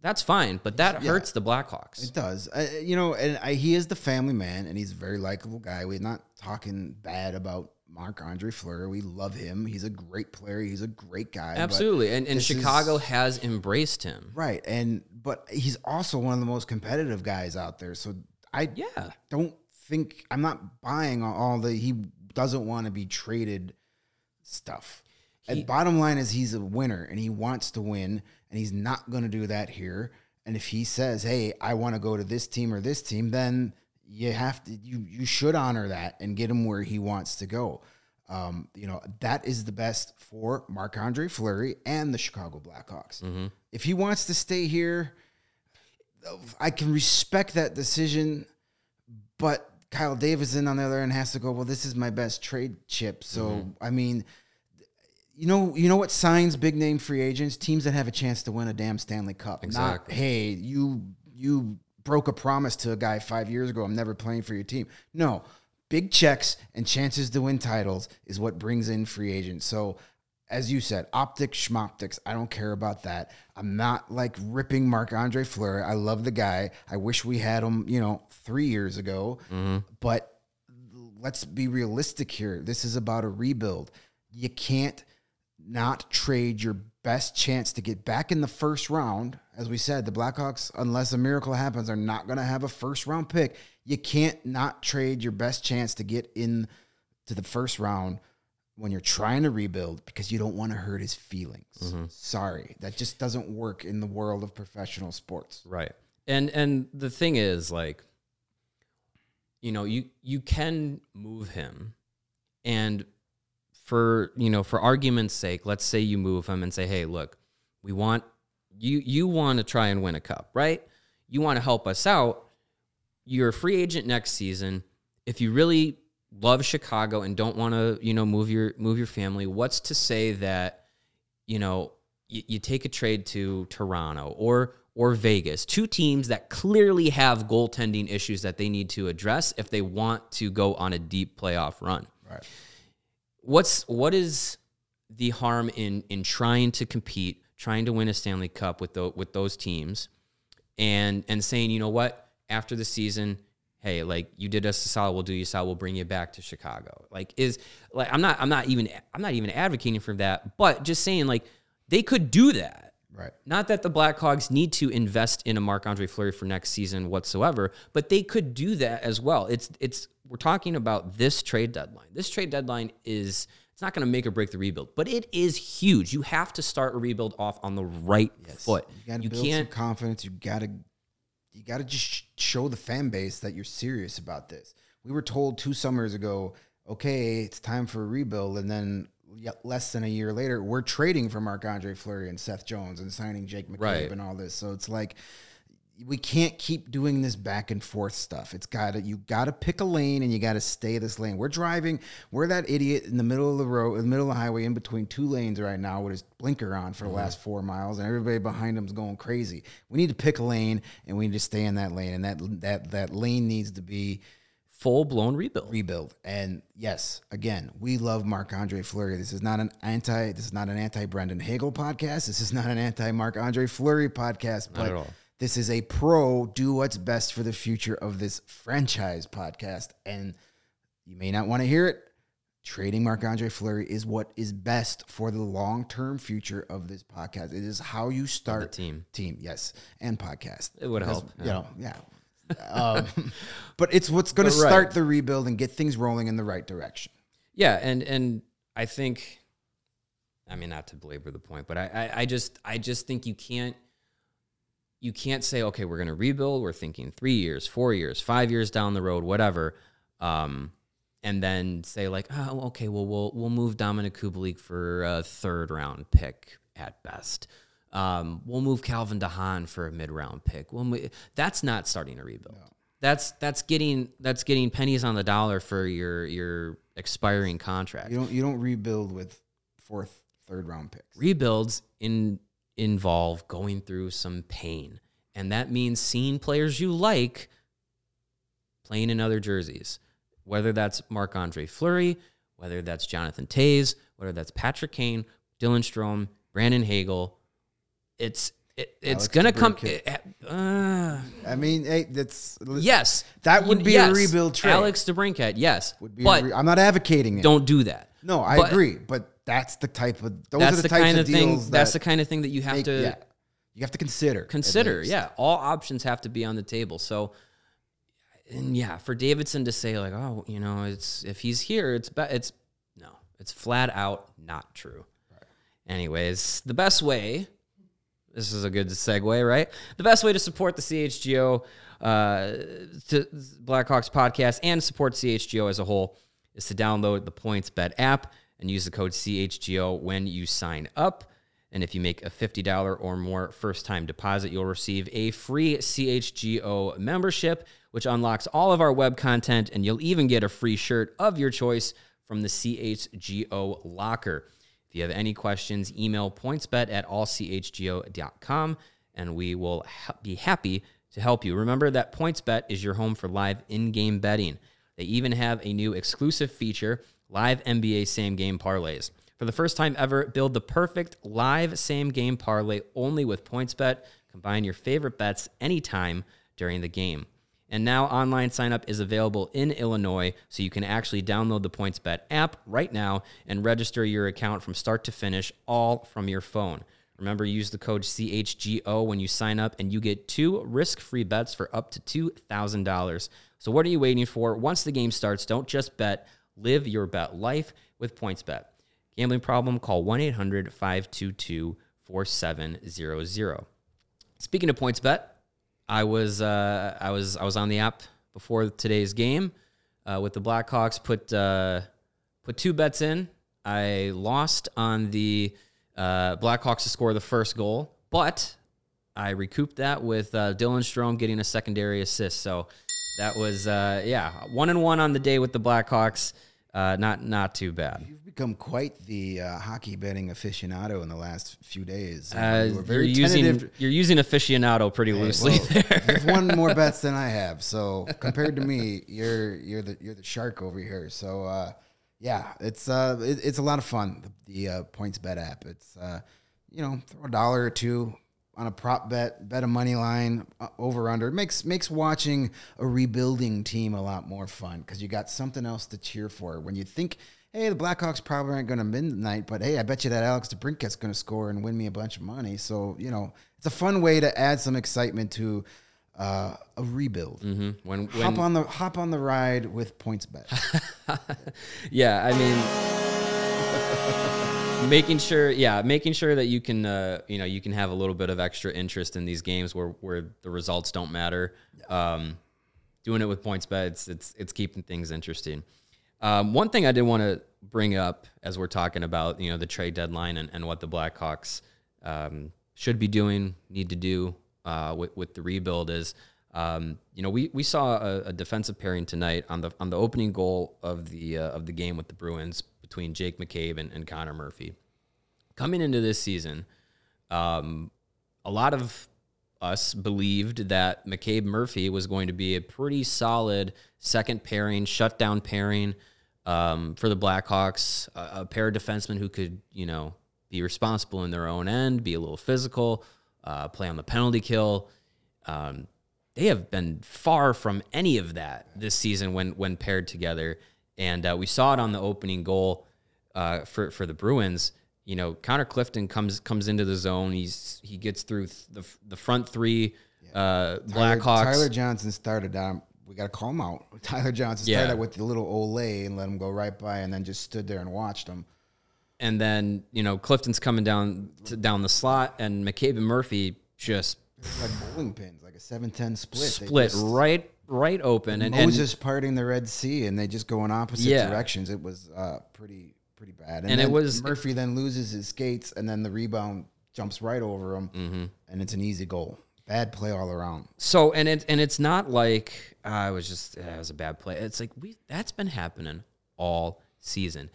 that's fine but that hurts the Blackhawks It does. You know, and I, he is the family man, and he's a very likable guy. We're not talking bad about Marc Andre Fleury. We love him. He's a great player. He's a great guy. absolutely and and this is- Chicago has embraced him right. And but he's also one of the most competitive guys out there. So I yeah don't think I'm not buying all- the he doesn't want to be traded stuff. and bottom line is he's a winner and he wants to win and he's not going to do that here. And if he says, "Hey, I want to go to this team or this team," then you have to you you should honor that and get him where he wants to go. Um, you know that is the best for Marc Andre Fleury and the Chicago Blackhawks. If he wants to stay here, I can respect that decision, but Kyle Davidson on the other end has to go. Well, this is my best trade chip. So mm-hmm. I mean, you know, you know what signs big name free agents? Teams that have a chance to win a damn Stanley Cup. Exactly. Not hey, you you broke a promise to a guy five years ago. I'm never playing for your team. No, big checks and chances to win titles is what brings in free agents. So. As you said, optics, schmoptics. I don't care about that. I'm not like ripping Marc Andre Fleury. I love the guy. I wish we had him, you know, three years ago. Mm-hmm. But let's be realistic here. This is about a rebuild. You can't not trade your best chance to get back in the first round. As we said, the Blackhawks, unless a miracle happens, are not going to have a first round pick. You can't not trade your best chance to get in to the first round when you're trying to rebuild because you don't want to hurt his feelings. Mm-hmm. Sorry, that just doesn't work in the world of professional sports. Right. And and the thing is like you know, you you can move him and for, you know, for argument's sake, let's say you move him and say, "Hey, look, we want you you want to try and win a cup, right? You want to help us out. You're a free agent next season. If you really love Chicago and don't want to, you know, move your move your family, what's to say that you know, you, you take a trade to Toronto or or Vegas, two teams that clearly have goaltending issues that they need to address if they want to go on a deep playoff run. Right. What's what is the harm in in trying to compete, trying to win a Stanley Cup with those with those teams, and and saying, you know what, after the season, hey, like you did us a solid, we'll do you a solid, we'll bring you back to Chicago. Like is like I'm not I'm not even I'm not even advocating for that, but just saying like they could do that. Right. Not that the Blackhawks need to invest in a Marc Andre Fleury for next season whatsoever, but they could do that as well. It's it's we're talking about this trade deadline. This trade deadline is It's not going to make or break the rebuild, but it is huge. You have to start a rebuild off on the right foot. You got to You build some can't. confidence. You got to you got to just show the fan base that you're serious about this. We were told two summers ago, okay, it's time for a rebuild, and then less than a year later, we're trading for Marc Andre Fleury and Seth Jones and signing Jake McCabe Right. and all this. So it's like we can't keep doing this back and forth stuff. It's got to you got to pick a lane and you got to stay this lane. We're driving. We're that idiot in the middle of the road, in the middle of the highway, in between two lanes right now with his blinker on for the mm-hmm. last four miles, and everybody behind him's going crazy. We need to pick a lane and we need to stay in that lane, and that that that lane needs to be Full blown rebuild. rebuild. And yes, again, we love Marc Andre Fleury. This is not an anti. This is not an anti Brandon Hagel podcast. This is not an anti Marc Andre Fleury podcast. But at all. This is a pro do what's best for the future of this franchise podcast. And you may not want to hear it. Trading Marc Andre Fleury is what is best for the long term future of this podcast. It is how you start team. Team, yes, and podcast. It would help, You know, yeah. um, but it's what's going to start the rebuild and get things rolling in the right direction. Yeah, and and I think, I mean, not to belabor the point, but I I, I just I just think you can't you can't say okay we're going to rebuild. We're thinking three years, four years, five years down the road, whatever, um, and then say like oh okay well we'll we'll move Dominik Kubalik for a third round pick at best. Um, we'll move Calvin de Haan for a mid round pick. When we, that's not starting a rebuild. That's that's getting that's getting pennies on the dollar for your your expiring contract. You don't you don't rebuild with fourth, third round picks. Rebuilds in involve going through some pain, and that means seeing players you like playing in other jerseys. Whether that's Marc Andre Fleury, whether that's Jonathan Toews, whether that's Patrick Kane, Dylan Strome, Brandon Hagel, it's it, it's Alex gonna come. Uh, I mean, hey, that's yes, That would be a rebuild trade. Alex DeBrincat, yes, Would be but re- I'm not advocating it. don't do that. No, I But agree, but that's the type of those That's are the, the, kind of of thing. deals That's the that kind of thing that you have make- to yeah, you have to consider. consider. Yeah, all options have to be on the table. So, and yeah, for Davidson to say like, oh, you know, it's if he's here, it's be- it's no, it's flat out not true. Anyways, the best way. This is a good segue, right? The best way to support the CHGO, uh, to Blackhawks podcast, and support CHGO as a whole is to download the PointsBet app and use the code CHGO when you sign up. And if you make a $50 or more first time deposit, you'll receive a free CHGO membership, which unlocks all of our web content, and you'll even get a free shirt of your choice from the CHGO locker. If you have any questions, email pointsbet at allchgo.com and we will ha- be happy to help you. Remember that PointsBet is your home for live in game betting. They even have a new exclusive feature live NBA same game parlays. For the first time ever, build the perfect live same game parlay only with PointsBet. Combine your favorite bets anytime during the game. And now online sign up is available in Illinois, so you can actually download the PointsBet app right now and register your account from start to finish, all from your phone. Remember, use the code CHGO when you sign up, and you get two risk free bets for up to $2,000. So, what are you waiting for? Once the game starts, don't just bet, live your bet life with PointsBet. Gambling problem? Call 1 800 522 4700. Speaking of PointsBet, I was uh, I was I was on the app before today's game uh, with the Blackhawks. Put uh, put two bets in. I lost on the uh, Blackhawks to score the first goal, but I recouped that with uh, Dylan Strome getting a secondary assist. So that was uh, yeah one and one on the day with the Blackhawks. Uh, not not too bad. You've become quite the uh, hockey betting aficionado in the last few days. Uh, you were very you're using tentative. you're using aficionado pretty loosely Well, there. You've won more bets than I have, so compared to me, you're you're the you're the shark over here. So uh, yeah, it's uh it, it's a lot of fun. The, the uh, PointsBet app. It's uh you know throw a dollar or two on a prop bet, bet a money line uh, over under. It makes makes watching a rebuilding team a lot more fun because you got something else to cheer for. When you think, hey, the Blackhawks probably aren't going to win tonight, but hey, I bet you that Alex DeBrincat's going to score and win me a bunch of money. So you know, it's a fun way to add some excitement to uh, a rebuild. Mhm. When when Hop on the hop on the ride with PointsBet. yeah, I mean, making sure, yeah, making sure that you can, uh, you know, you can have a little bit of extra interest in these games where where the results don't matter. Um, doing it with PointsBet, it's it's, it's keeping things interesting. Um, one thing I did want to bring up as we're talking about, you know, the trade deadline and, and what the Blackhawks um, should be doing, need to do uh, with, with the rebuild is, um, you know, we, we saw a, a, defensive pairing tonight on the on the opening goal of the uh, of the game with the Bruins between Jake McCabe and, and Connor Murphy. Coming into this season, um, a lot of us believed that McCabe Murphy was going to be a pretty solid second pairing, shutdown pairing um, for the Blackhawks, a, a, pair of defensemen who could, you know, be responsible in their own end, be a little physical, uh, play on the penalty kill. Um, they have been far from any of that this season when when paired together, and uh, we saw it on the opening goal uh, for for the Bruins you know, Connor Clifton comes comes into the zone. He's he gets through the the front three. Yeah. Uh, Blackhawks. Tyler, Tyler Johnson started down. We got to call him out. Tyler Johnson started yeah. with the little Olay and let him go right by, and then just stood there and watched him. And then you know Clifton's coming down to, down the slot, and McCabe and Murphy just like bowling pins, like a 7-10 split. Split just, right right open, and Moses and, parting the Red Sea, and they just go in opposite yeah. directions. It was uh, pretty pretty bad. And, and it was Murphy then loses his skates, and then the rebound jumps right over him, mm-hmm. and it's an easy goal. Bad play all around. So and it and it's not like uh, I was just uh, it was a bad play. It's like we that's been happening all season,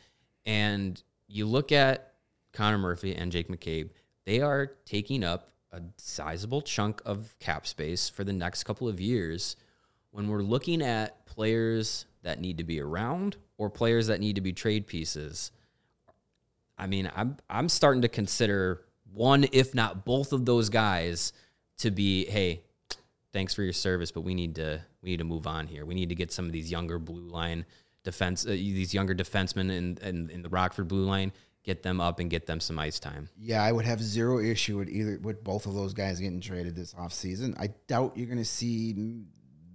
and you look at Connor Murphy and Jake McCabe. They are taking up a sizable chunk of cap space for the next couple of years. When we're looking at players that need to be around or players that need to be trade pieces. I mean, I'm I'm starting to consider one, if not both of those guys, to be, hey, thanks for your service, but we need to we need to move on here. We need to get some of these younger blue line defense, uh, these younger defensemen in, in, in the Rockford blue line, get them up and get them some ice time. Yeah, I would have zero issue with either with both of those guys getting traded this offseason. I doubt you're going to see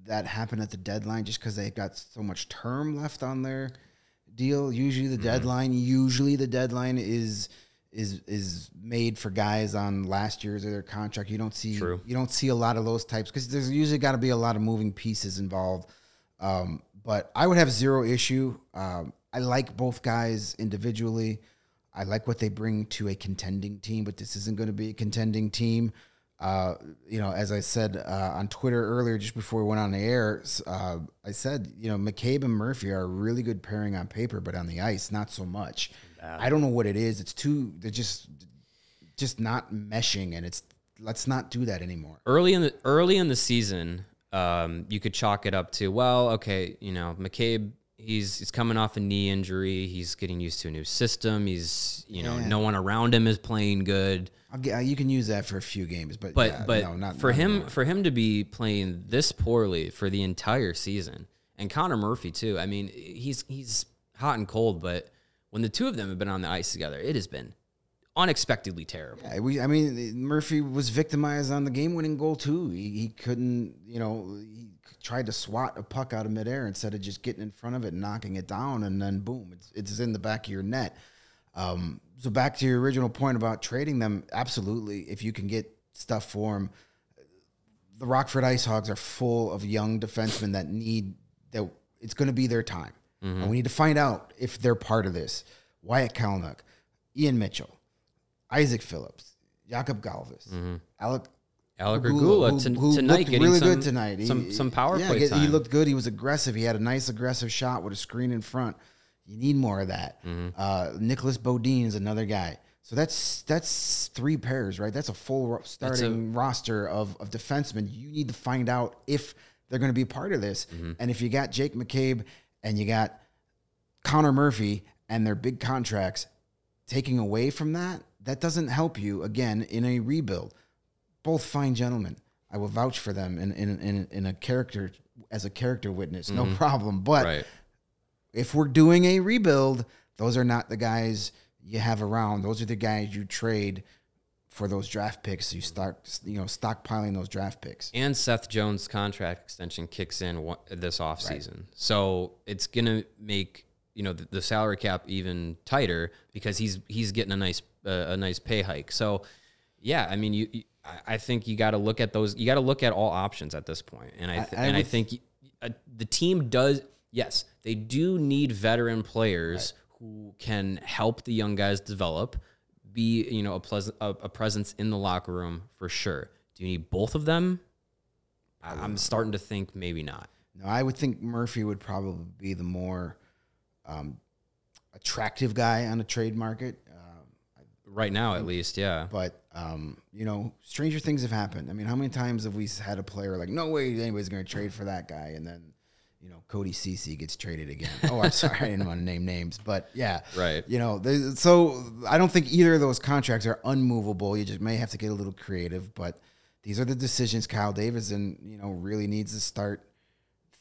that happen at the deadline just because they've got so much term left on their deal. Usually the mm-hmm. deadline, usually the deadline is is is made for guys on last year's or their contract. You don't see True. you don't see a lot of those types because there's usually got to be a lot of moving pieces involved. Um, but I would have zero issue. Um, I like both guys individually. I like what they bring to a contending team, but this isn't going to be a contending team. Uh, you know, as I said uh, on Twitter earlier, just before we went on the air, uh, I said, you know, McCabe and Murphy are a really good pairing on paper, but on the ice, not so much. Bad. I don't know what it is. It's too. They're just, just not meshing, and it's. Let's not do that anymore. Early in the early in the season, um, you could chalk it up to well, okay, you know, McCabe he's he's coming off a knee injury. He's getting used to a new system. He's you know yeah. no one around him is playing good. Get, uh, you can use that for a few games, but but yeah, but no, not, for not him anymore. for him to be playing this poorly for the entire season, and Connor Murphy too. I mean, he's he's hot and cold, but when the two of them have been on the ice together, it has been unexpectedly terrible. Yeah, we, I mean, Murphy was victimized on the game-winning goal too. He, he couldn't, you know, he tried to swat a puck out of midair instead of just getting in front of it and knocking it down, and then boom, it's, it's in the back of your net. Um, so back to your original point about trading them, absolutely. If you can get stuff for them, the Rockford Ice Hogs are full of young defensemen that need that. It's going to be their time, mm-hmm. and we need to find out if they're part of this. Wyatt Kalynuk, Ian Mitchell, Isaac Phillips, Jakub Galvas, mm-hmm. Alec Alec Regula who, who, tonight looked really some, good tonight. Some he, some power yeah, play time. He looked good. He was aggressive. He had a nice aggressive shot with a screen in front. You need more of that. Mm-hmm. Uh, Nicolas Beaudin is another guy. So that's that's three pairs, right? That's a full starting a, roster of of defensemen. You need to find out if they're going to be part of this. Mm-hmm. And if you got Jake McCabe and you got Connor Murphy and their big contracts taking away from that, that doesn't help you again in a rebuild. Both fine gentlemen. I will vouch for them in in in, in a character as a character witness, no Mhm. problem. But right. If we're doing a rebuild, those are not the guys you have around. Those are the guys you trade for those draft picks. You start, you know, stockpiling those draft picks. And Seth Jones' contract extension kicks in one, this offseason. So it's going to make you know the, the salary cap even tighter because he's he's getting a nice uh, a nice pay hike. So yeah, I mean you, you I- I think you got to look at those. You got to look at all options at this point. and I, th- I and I think uh, the team does. Yes, they do need veteran players who can help the young guys develop, be you know a pleasant a, a presence in the locker room for sure. Do you need both of them? I- I'm starting to think maybe not. No, I would think Murphy would probably be the more um, attractive guy on the trade market. Uh, Right now, at least, yeah. but um, you know, stranger things have happened. I mean, how many times have we had a player like, no way anybody's going to trade for that guy, and then you know, Cody Cece gets traded again. Oh, I'm sorry, I didn't want to name names, but yeah, Right. You know, there- so I don't think either of those contracts are unmovable. You just may have to get a little creative, but these are the decisions Kyle Davidson, you know, really needs to start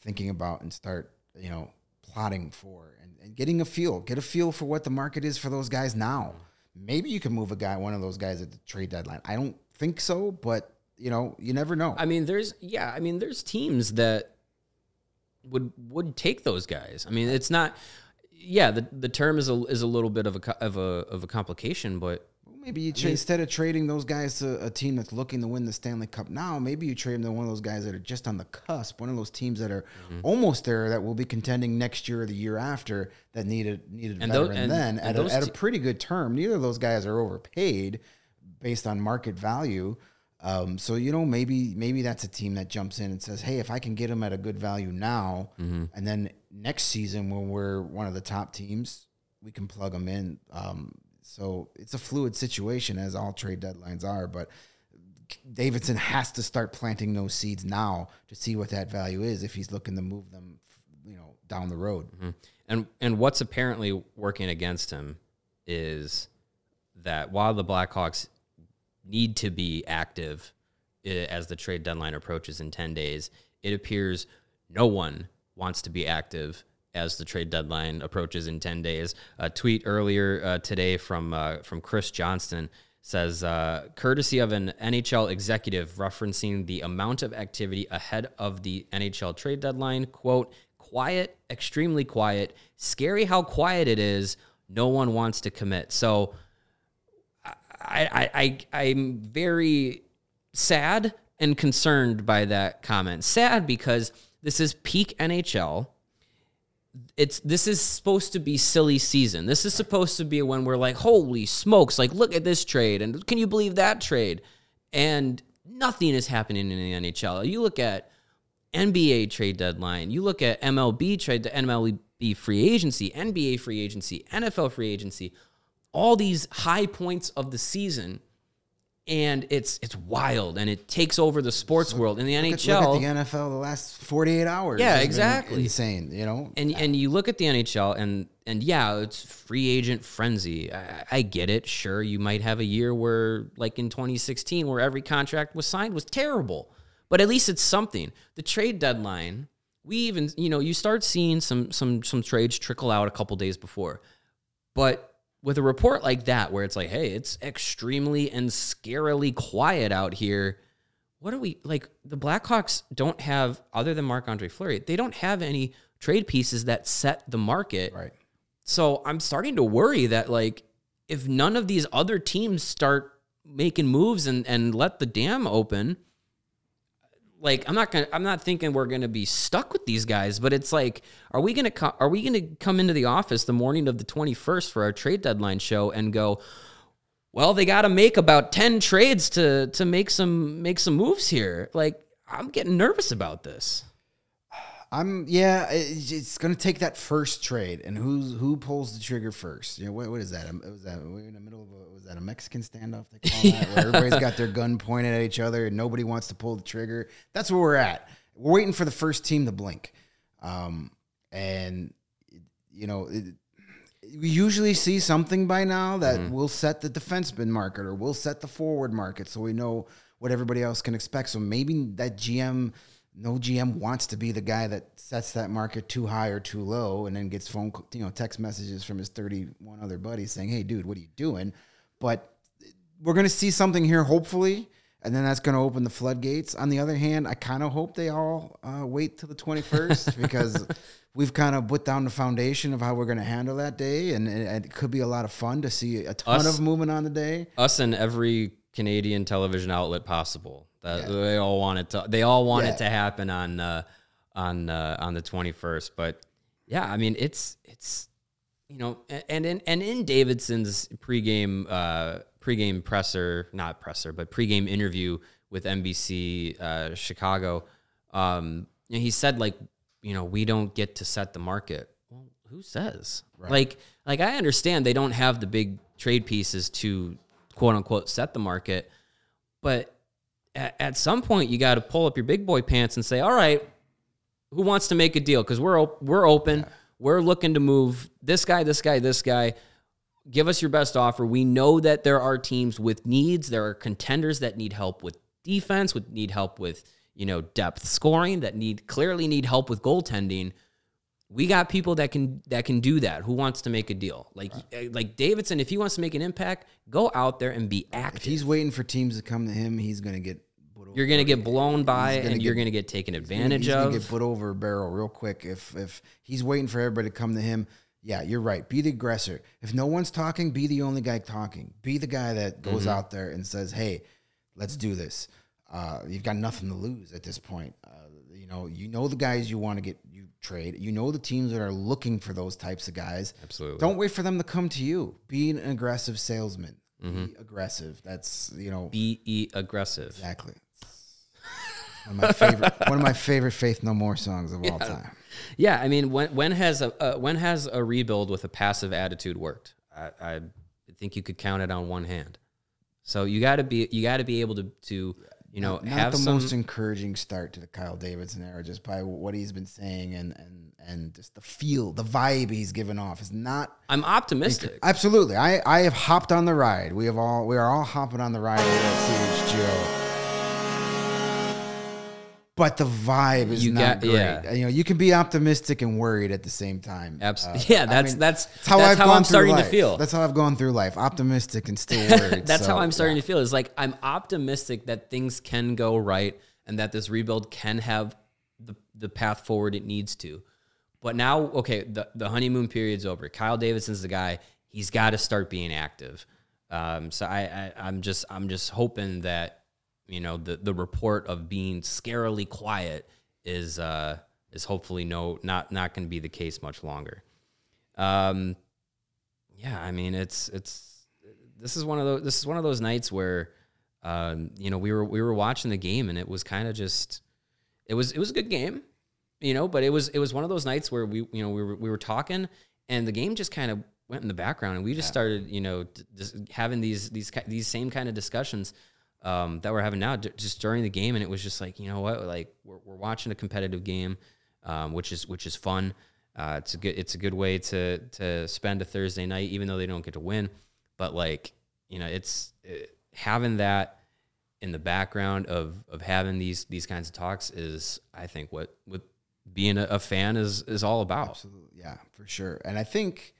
thinking about and start, you know, plotting for and, and getting a feel, get a feel for what the market is for those guys now. Maybe you can move a guy, one of those guys at the trade deadline. I don't think so, but you know, you never know. I mean, there's yeah, I mean, there's teams that would would take those guys. I mean, it's not. Yeah, the the term is a is a little bit of a of a of a complication, but Maybe you tra- instead of trading those guys to a team that's looking to win the Stanley Cup now, maybe you trade them to one of those guys that are just on the cusp, one of those teams that are Mm-hmm. almost there that will be contending next year or the year after that needed needed And veteran and- then and at, a, at a pretty good term. Neither of those guys are overpaid based on market value. Um, so you know maybe maybe that's a team that jumps in and says, hey, if I can get them at a good value now, Mm-hmm. and then next season when we're one of the top teams, we can plug them in. Um, so it's a fluid situation as all trade deadlines are, but Davidson has to start planting those seeds now to see what that value is if he's looking to move them, you know, down the road. and and what's apparently working against him is that while the Blackhawks need to be active uh, as the trade deadline approaches in 10 days, it appears no one wants to be active as the trade deadline approaches in 10 days. A tweet earlier uh, today from uh, from Chris Johnston says, uh, courtesy of an NHL executive referencing the amount of activity ahead of the NHL trade deadline, quote, quiet, extremely quiet, scary how quiet it is. No one wants to commit. So I, I, I'm very sad and concerned by that comment. Sad because this is peak NHL. It's this is supposed to be silly season. This is supposed to be when we're like, holy smokes, like look at this trade and can you believe that trade? And nothing is happening in the NHL. You look at NBA trade deadline, you look at MLB trade the MLB free agency, NBA free agency, NFL free agency, all these high points of the season and it's it's wild and it takes over the sports world in the Look at, NHL. look at the NFL the last 48 hours. Yeah, exactly. Insane, you know? and and you look at the NHL and and yeah, it's free agent frenzy. I, I get it. Sure, you might have a year where, like in 2016, where every contract was signed was terrible, but at least it's something. The trade deadline, we even you know you start seeing some some some trades trickle out a couple days before, but with a report like that where it's like, hey, it's extremely and scarily quiet out here. What are we like? The Blackhawks don't have, other than Marc Andre Fleury, they don't have any trade pieces that set the market. right. So I'm starting to worry that like if none of these other teams start making moves and and let the dam open, like I'm not gonna I'm not thinking we're gonna be stuck with these guys, but it's like, are we gonna co- are we gonna come into the office the morning of the 21st for our trade deadline show and go? Well, they got to make about 10 trades to to make some make some moves here. Like I'm getting nervous about this. I'm yeah. It's going to take that first trade, and who's who pulls the trigger first? You know what? What is that? Um, Was that we're in the middle of a, was that a Mexican standoff? They call that where everybody's got their gun pointed at each other and nobody wants to pull the trigger. That's where we're at. We're waiting for the first team to blink, um, and you know. It, we usually see something by now that will set the defenseman market or will set the forward market so we know what everybody else can expect. So maybe that GM, no GM wants to be the guy that sets that market too high or too low and then gets phone, you know, text messages from his 31 other buddies saying, hey, dude, what are you doing? But we're going to see something here, hopefully. and then that's going to open the floodgates. On the other hand, I kind of hope they all uh, wait till the 21st because we've kind of put down the foundation of how we're going to handle that day, and, and it could be a lot of fun to see a ton Us- of movement on the day. Us and every Canadian television outlet possible. That they all want it to. They all want Yeah. it to happen on uh, on uh, on the twenty first. But yeah, I mean, it's it's you know, and in and in Davidson's pregame uh, pregame presser, not presser, but pregame interview with NBC uh, Chicago, um, he said like, you know, we don't get to set the market. Well, who says? Like, like I understand they don't have the big trade pieces to quote unquote set the market, but at, at some point you got to pull up your big boy pants and say, all right, who wants to make a deal? Because we're op- we're open. We're looking to move this guy, this guy, this guy. Give us your best offer. We know that there are teams with needs. There are contenders that need help with defense, would need help with you know depth scoring, that need clearly need help with goaltending. We got people that can that can do that. Who wants to make a deal? Like eh, like Davidson, if he wants to make an impact, go out there and be If active. he's waiting for teams to come to him, he's going to get. put You're gonna get blown by, and you're gonna get taken He's gonna- advantage he's gonna of. get put over a barrel real quick if if he's waiting for everybody to come to him. Yeah, you're right. Be the aggressor. If no one's talking, be the only guy talking. Be the guy that goes Mm-hmm. out there and says, "Hey, let's do this." Uh, you've got nothing to lose at this point. Uh, you know, you know the guys you want to get trade. You know the teams that are looking for those types of guys. Absolutely. Don't wait for them to come to you. Be an aggressive salesman. Be aggressive. That's you know Be e aggressive. Exactly. One of my favorite, one of my favorite Faith No More songs of all time. Yeah, I mean, when when has a uh, when has a rebuild with a passive attitude worked? I, I think you could count it on one hand. So you got to be you got to be able to to you know Not have the some. most encouraging start to the Kyle Davidson era, just by what he's been saying and and and just the feel, the vibe he's given off is not I'm optimistic. absolutely. I I have hopped on the ride. We have all we are all hopping on the ride here at CHGO. But the vibe is You not got- great. yeah. You know, you can be optimistic and worried at the same time. Absolutely. Uh, yeah, I that's mean, that's That's how that's I've how gone I'm starting life. to feel. That's how I've gone through life, optimistic and still worried. That's So, how I'm starting yeah. to feel. Is like I'm optimistic that things can go right and that this rebuild can have the the path forward it needs to. But now, okay, the the honeymoon period's over. Kyle Davidson's the guy. He's got to start being active. Um, so I, I I'm just I'm just hoping that you know the the report of being scarily quiet is uh is hopefully no not not going to be the case much longer. Um, yeah, I mean it's it's this is one of those this is one of those nights where um, you know we were we were watching the game and it was kind of just it was it was a good game, you know, but it was it was one of those nights where we you know we were we were talking and the game just kind of went in the background and we just started you know having these these these same kind of discussions um, that we're having now d- just during the game. And it was just like you know what? Like we're, we're watching a competitive game um, which is which is fun. Uh, it's a good it's a good way to to spend a Thursday night even though they don't get to win. But like you know it's uh, having that in the background of of having these these kinds of talks is I think what what being a, a fan is is all about. Absolutely, yeah, for sure. And I think,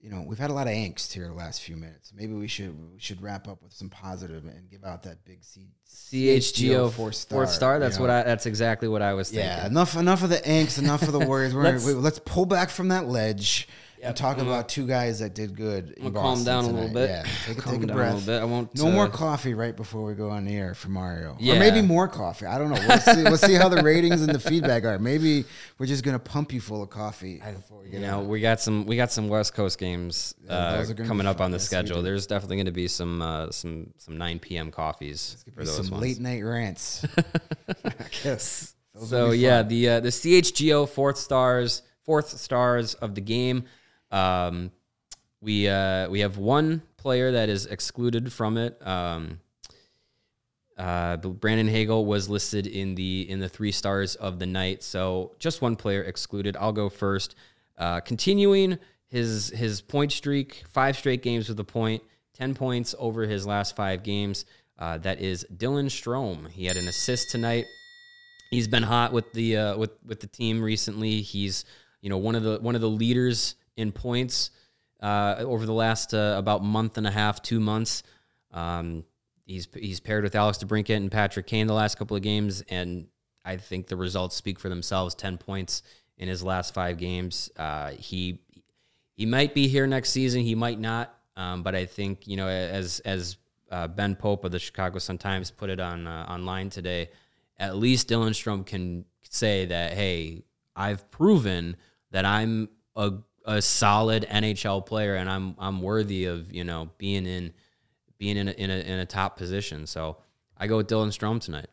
you know, we've had a lot of angst here the last few minutes. Maybe we should we should wrap up with some positive and give out that big C, CHGO four star. Fourth star. you That's know. what I. That's exactly what I was thinking. Yeah, enough enough of the angst, enough of the worries. We're, Let's- let's, let's pull back from that ledge Yep, and talk gonna- about two guys that did good. In calm down a little bit. Yeah, take, a- take a breath. a little bit. I won't. No uh, more coffee right before we go on the air for Mario. Yeah. Or maybe more coffee. I don't know. We'll see, we'll see how the ratings and the feedback are. Maybe we're just gonna pump you full of coffee before we You know, we got some we got some West Coast games Yeah, uh, those are gonna be coming up on the Yes, schedule. There's definitely going to be some uh, some some 9 p.m. coffees for those Some ones. late night rants. I guess. Those So yeah, fun. the uh, the CHGO fourth stars fourth stars of the game. Um, we uh, we have one player that is excluded from it. Um, uh, Brandon Hagel was listed in the in the three stars of the night, so just one player excluded. I'll go first. Uh, continuing his his point streak, five straight games with a point, ten points over his last five games. Uh, that is Dylan Strome. He had an assist tonight he's been hot with the uh, with with the team recently. He's you know one of the one of the leaders in points uh, over the last uh, about month and a half, two months. Um, he's he's paired with Alex DeBrincat and Patrick Kane the last couple of games, and I think the results speak for themselves. Ten points in his last five games. Uh, he he might be here next season. He might not. Um, but I think you know, as as uh, Ben Pope of the Chicago Sun Times put it on uh, online today, at least Dylan Strome can say that, hey, I've proven that I'm a a solid NHL player and I'm I'm worthy of you know being in being in a, in a, in a top position. So I go with Dylan Strome tonight.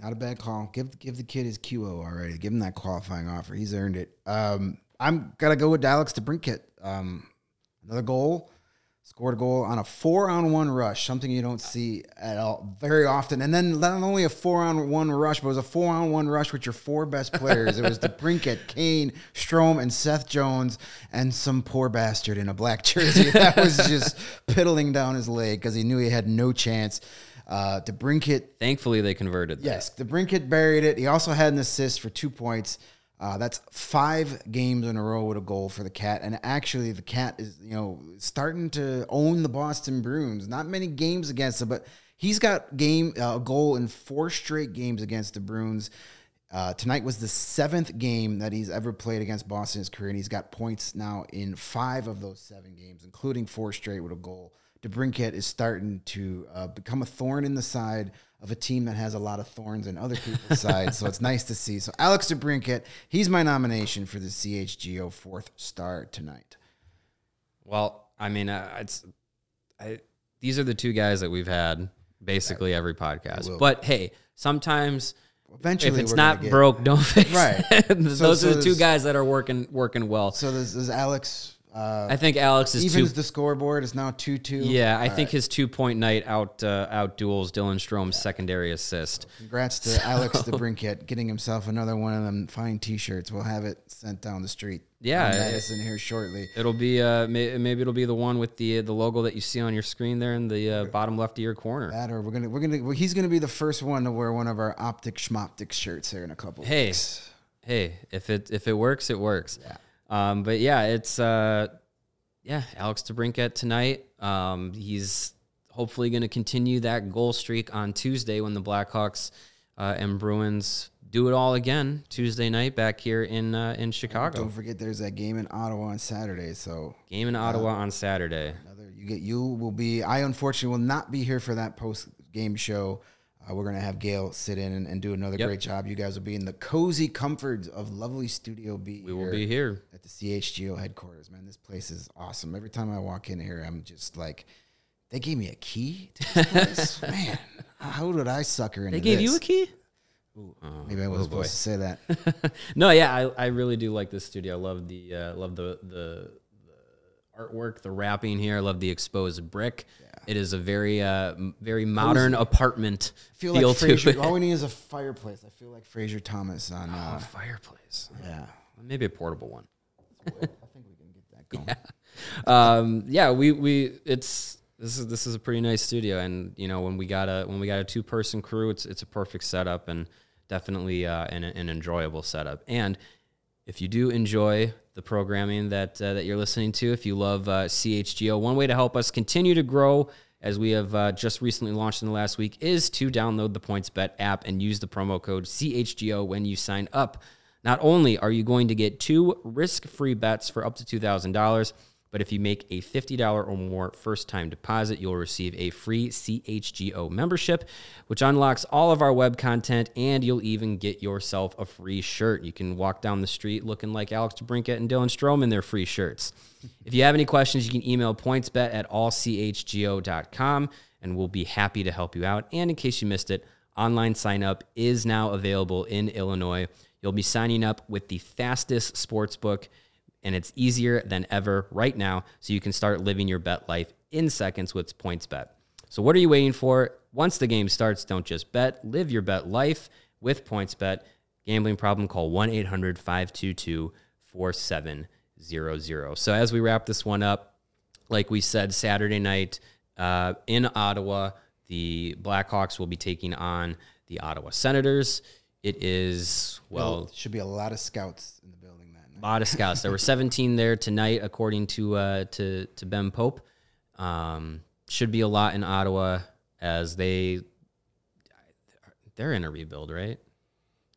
Not a bad call. Give give the kid his QO already. Give him that qualifying offer. He's earned it. Um, I'm gonna go with Alex DeBrincat. Um, another goal, scored a goal on a four on one rush, something you don't see at all very often. And then not only a four on one rush, but it was a four on one rush with your four best players. it was DeBrincat, Kane, Strome, and Seth Jones, and some poor bastard in a black jersey that was just piddling down his leg because he knew he had no chance. Uh, DeBrincat Thankfully, they converted. That. Yes, DeBrincat buried it. He also had an assist for two points. Uh, that's five games in a row with a goal for the Cat, and actually, the Cat is you know starting to own the Boston Bruins. Not many games against them, but he's got game uh, a goal in four straight games against the Bruins. Uh, tonight was the seventh game that he's ever played against Boston in his career, and he's got points now in five of those seven games, including four straight with a goal. DeBrincat is starting to uh, become a thorn in the side of a team that has a lot of thorns in other people's sides. So it's nice to see. So Alex DeBrincat, he's my nomination for the CHGO fourth star tonight. Well, I mean, uh, it's I, these are the two guys that we've had basically every podcast. But hey, sometimes Eventually, if it's not broke, don't fix Right. it. Those so are the two guys that are working working well. So there's, there's Alex. Uh, I think Alex is evens two. the scoreboard. is now two two. Yeah, I think his two point night out uh, out duels Dylan Strome's secondary assist. Congrats to Alex DeBrincat getting himself another one of them fine T-shirts. We'll have it sent down the street. Yeah, in it- Madison here shortly. It'll be uh, may, maybe it'll be the one with the the logo that you see on your screen there in the uh, bottom left of your corner. That or we're gonna we're gonna well, he's gonna be the first one to wear one of our optic schmoptic shirts here in a couple. Hey, weeks. hey, if it if it works, it works. Yeah. Um, but yeah, it's uh, yeah, Alex DeBrincat tonight. Um, he's hopefully going to continue that goal streak on Tuesday when the Blackhawks uh, and Bruins do it all again Tuesday night back here in uh, in Chicago. Don't forget, there's that game in Ottawa on Saturday. So Game in Ottawa on Saturday. another you get you will be. I unfortunately will not be here for that post game show. Uh, we're gonna have Gail sit in and, and do another Yep. great job. You guys will be in the cozy comforts of lovely Studio B. We will be here. at the CHGO headquarters. Man, this place is awesome. Every time I walk in here, I'm just like, they gave me a key to this place. Man, how did I sucker into They gave this? you a key? Maybe I wasn't oh supposed to say that. no, yeah, I, I really do like this studio. I love the uh, love the, the the artwork, the wrapping here. I love the exposed brick. It is a very uh, very modern apartment I feel feel like to Frasier. it. All we need is a fireplace. I feel like Fraser Thomas on. A Uh, fireplace, yeah, maybe a portable one. I think we can get that going. um, yeah, we we it's this is this is a pretty nice studio, and you know when we got a when we got a two person crew, it's it's a perfect setup and definitely uh, an, an enjoyable setup. And if you do enjoy the programming that uh, that you're listening to, if you love uh, CHGO, one way to help us continue to grow. As we have uh, just recently launched in the last week, is to download the PointsBet app and use the promo code CHGO when you sign up. Not only are you going to get two risk free bets for up to $2,000, but if you make a $50 or more first time deposit, you'll receive a free CHGO membership, which unlocks all of our web content, and you'll even get yourself a free shirt. You can walk down the street looking like Alex DeBrincat and Dylan Strome in their free shirts. If you have any questions, you can email pointsbet at allchgo.com, and we'll be happy to help you out. And in case you missed it, online sign up is now available in Illinois. You'll be signing up with the fastest sports book and it's easier than ever right now so you can start living your bet life in seconds with PointsBet. So what are you waiting for? Once the game starts, don't just bet, live your bet life with PointsBet. Gambling problem call 1-800-522-4700. So as we wrap this one up, like we said Saturday night uh, in Ottawa, the Blackhawks will be taking on the Ottawa Senators. It is well, should be a lot of scouts in the building that night. A lot of scouts. There were 17 there tonight, according to uh, to to Ben Pope. Um, should be a lot in Ottawa. as they they're in a rebuild, right?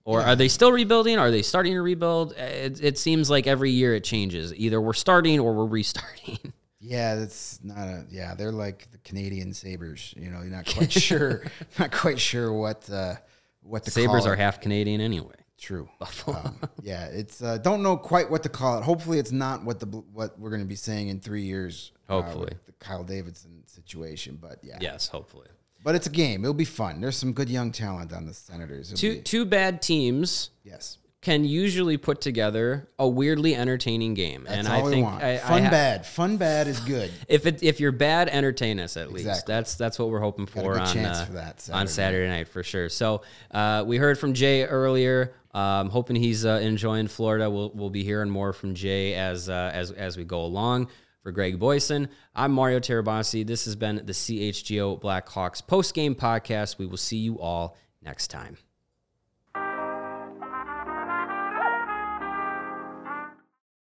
Or are they still rebuilding? Are they starting to rebuild? It, it seems like every year it changes. Either we're starting or we're restarting. Yeah, that's not a yeah. They're like the Canadian Sabres. You know, you're not quite sure, not quite sure what uh, what the Sabres are half Canadian anyway. True. Um, yeah, it's uh, don't know quite what to call it. Hopefully, it's not what the what we're going to be saying in three years. uh, Hopefully. the Kyle Davidson situation. But yeah, Yes, hopefully. But it's a game. It'll be fun. There's some good young talent on the Senators. It'll Two be- two bad teams yes, can usually put together a weirdly entertaining game, that's and all I we think want. I, I fun ha- bad. Fun bad is good. If it, if you're bad, entertain us at least. That's that's what we're hoping for on uh, for that on Saturday. Saturday night for sure. So uh, we heard from Jay earlier. Um, hoping he's uh, enjoying Florida. We'll we'll be hearing more from Jay as uh, as as we go along. For Greg Boysen, I'm Mario Tirabassi. This has been the CHGO Blackhawks post game podcast. We will see you all next time.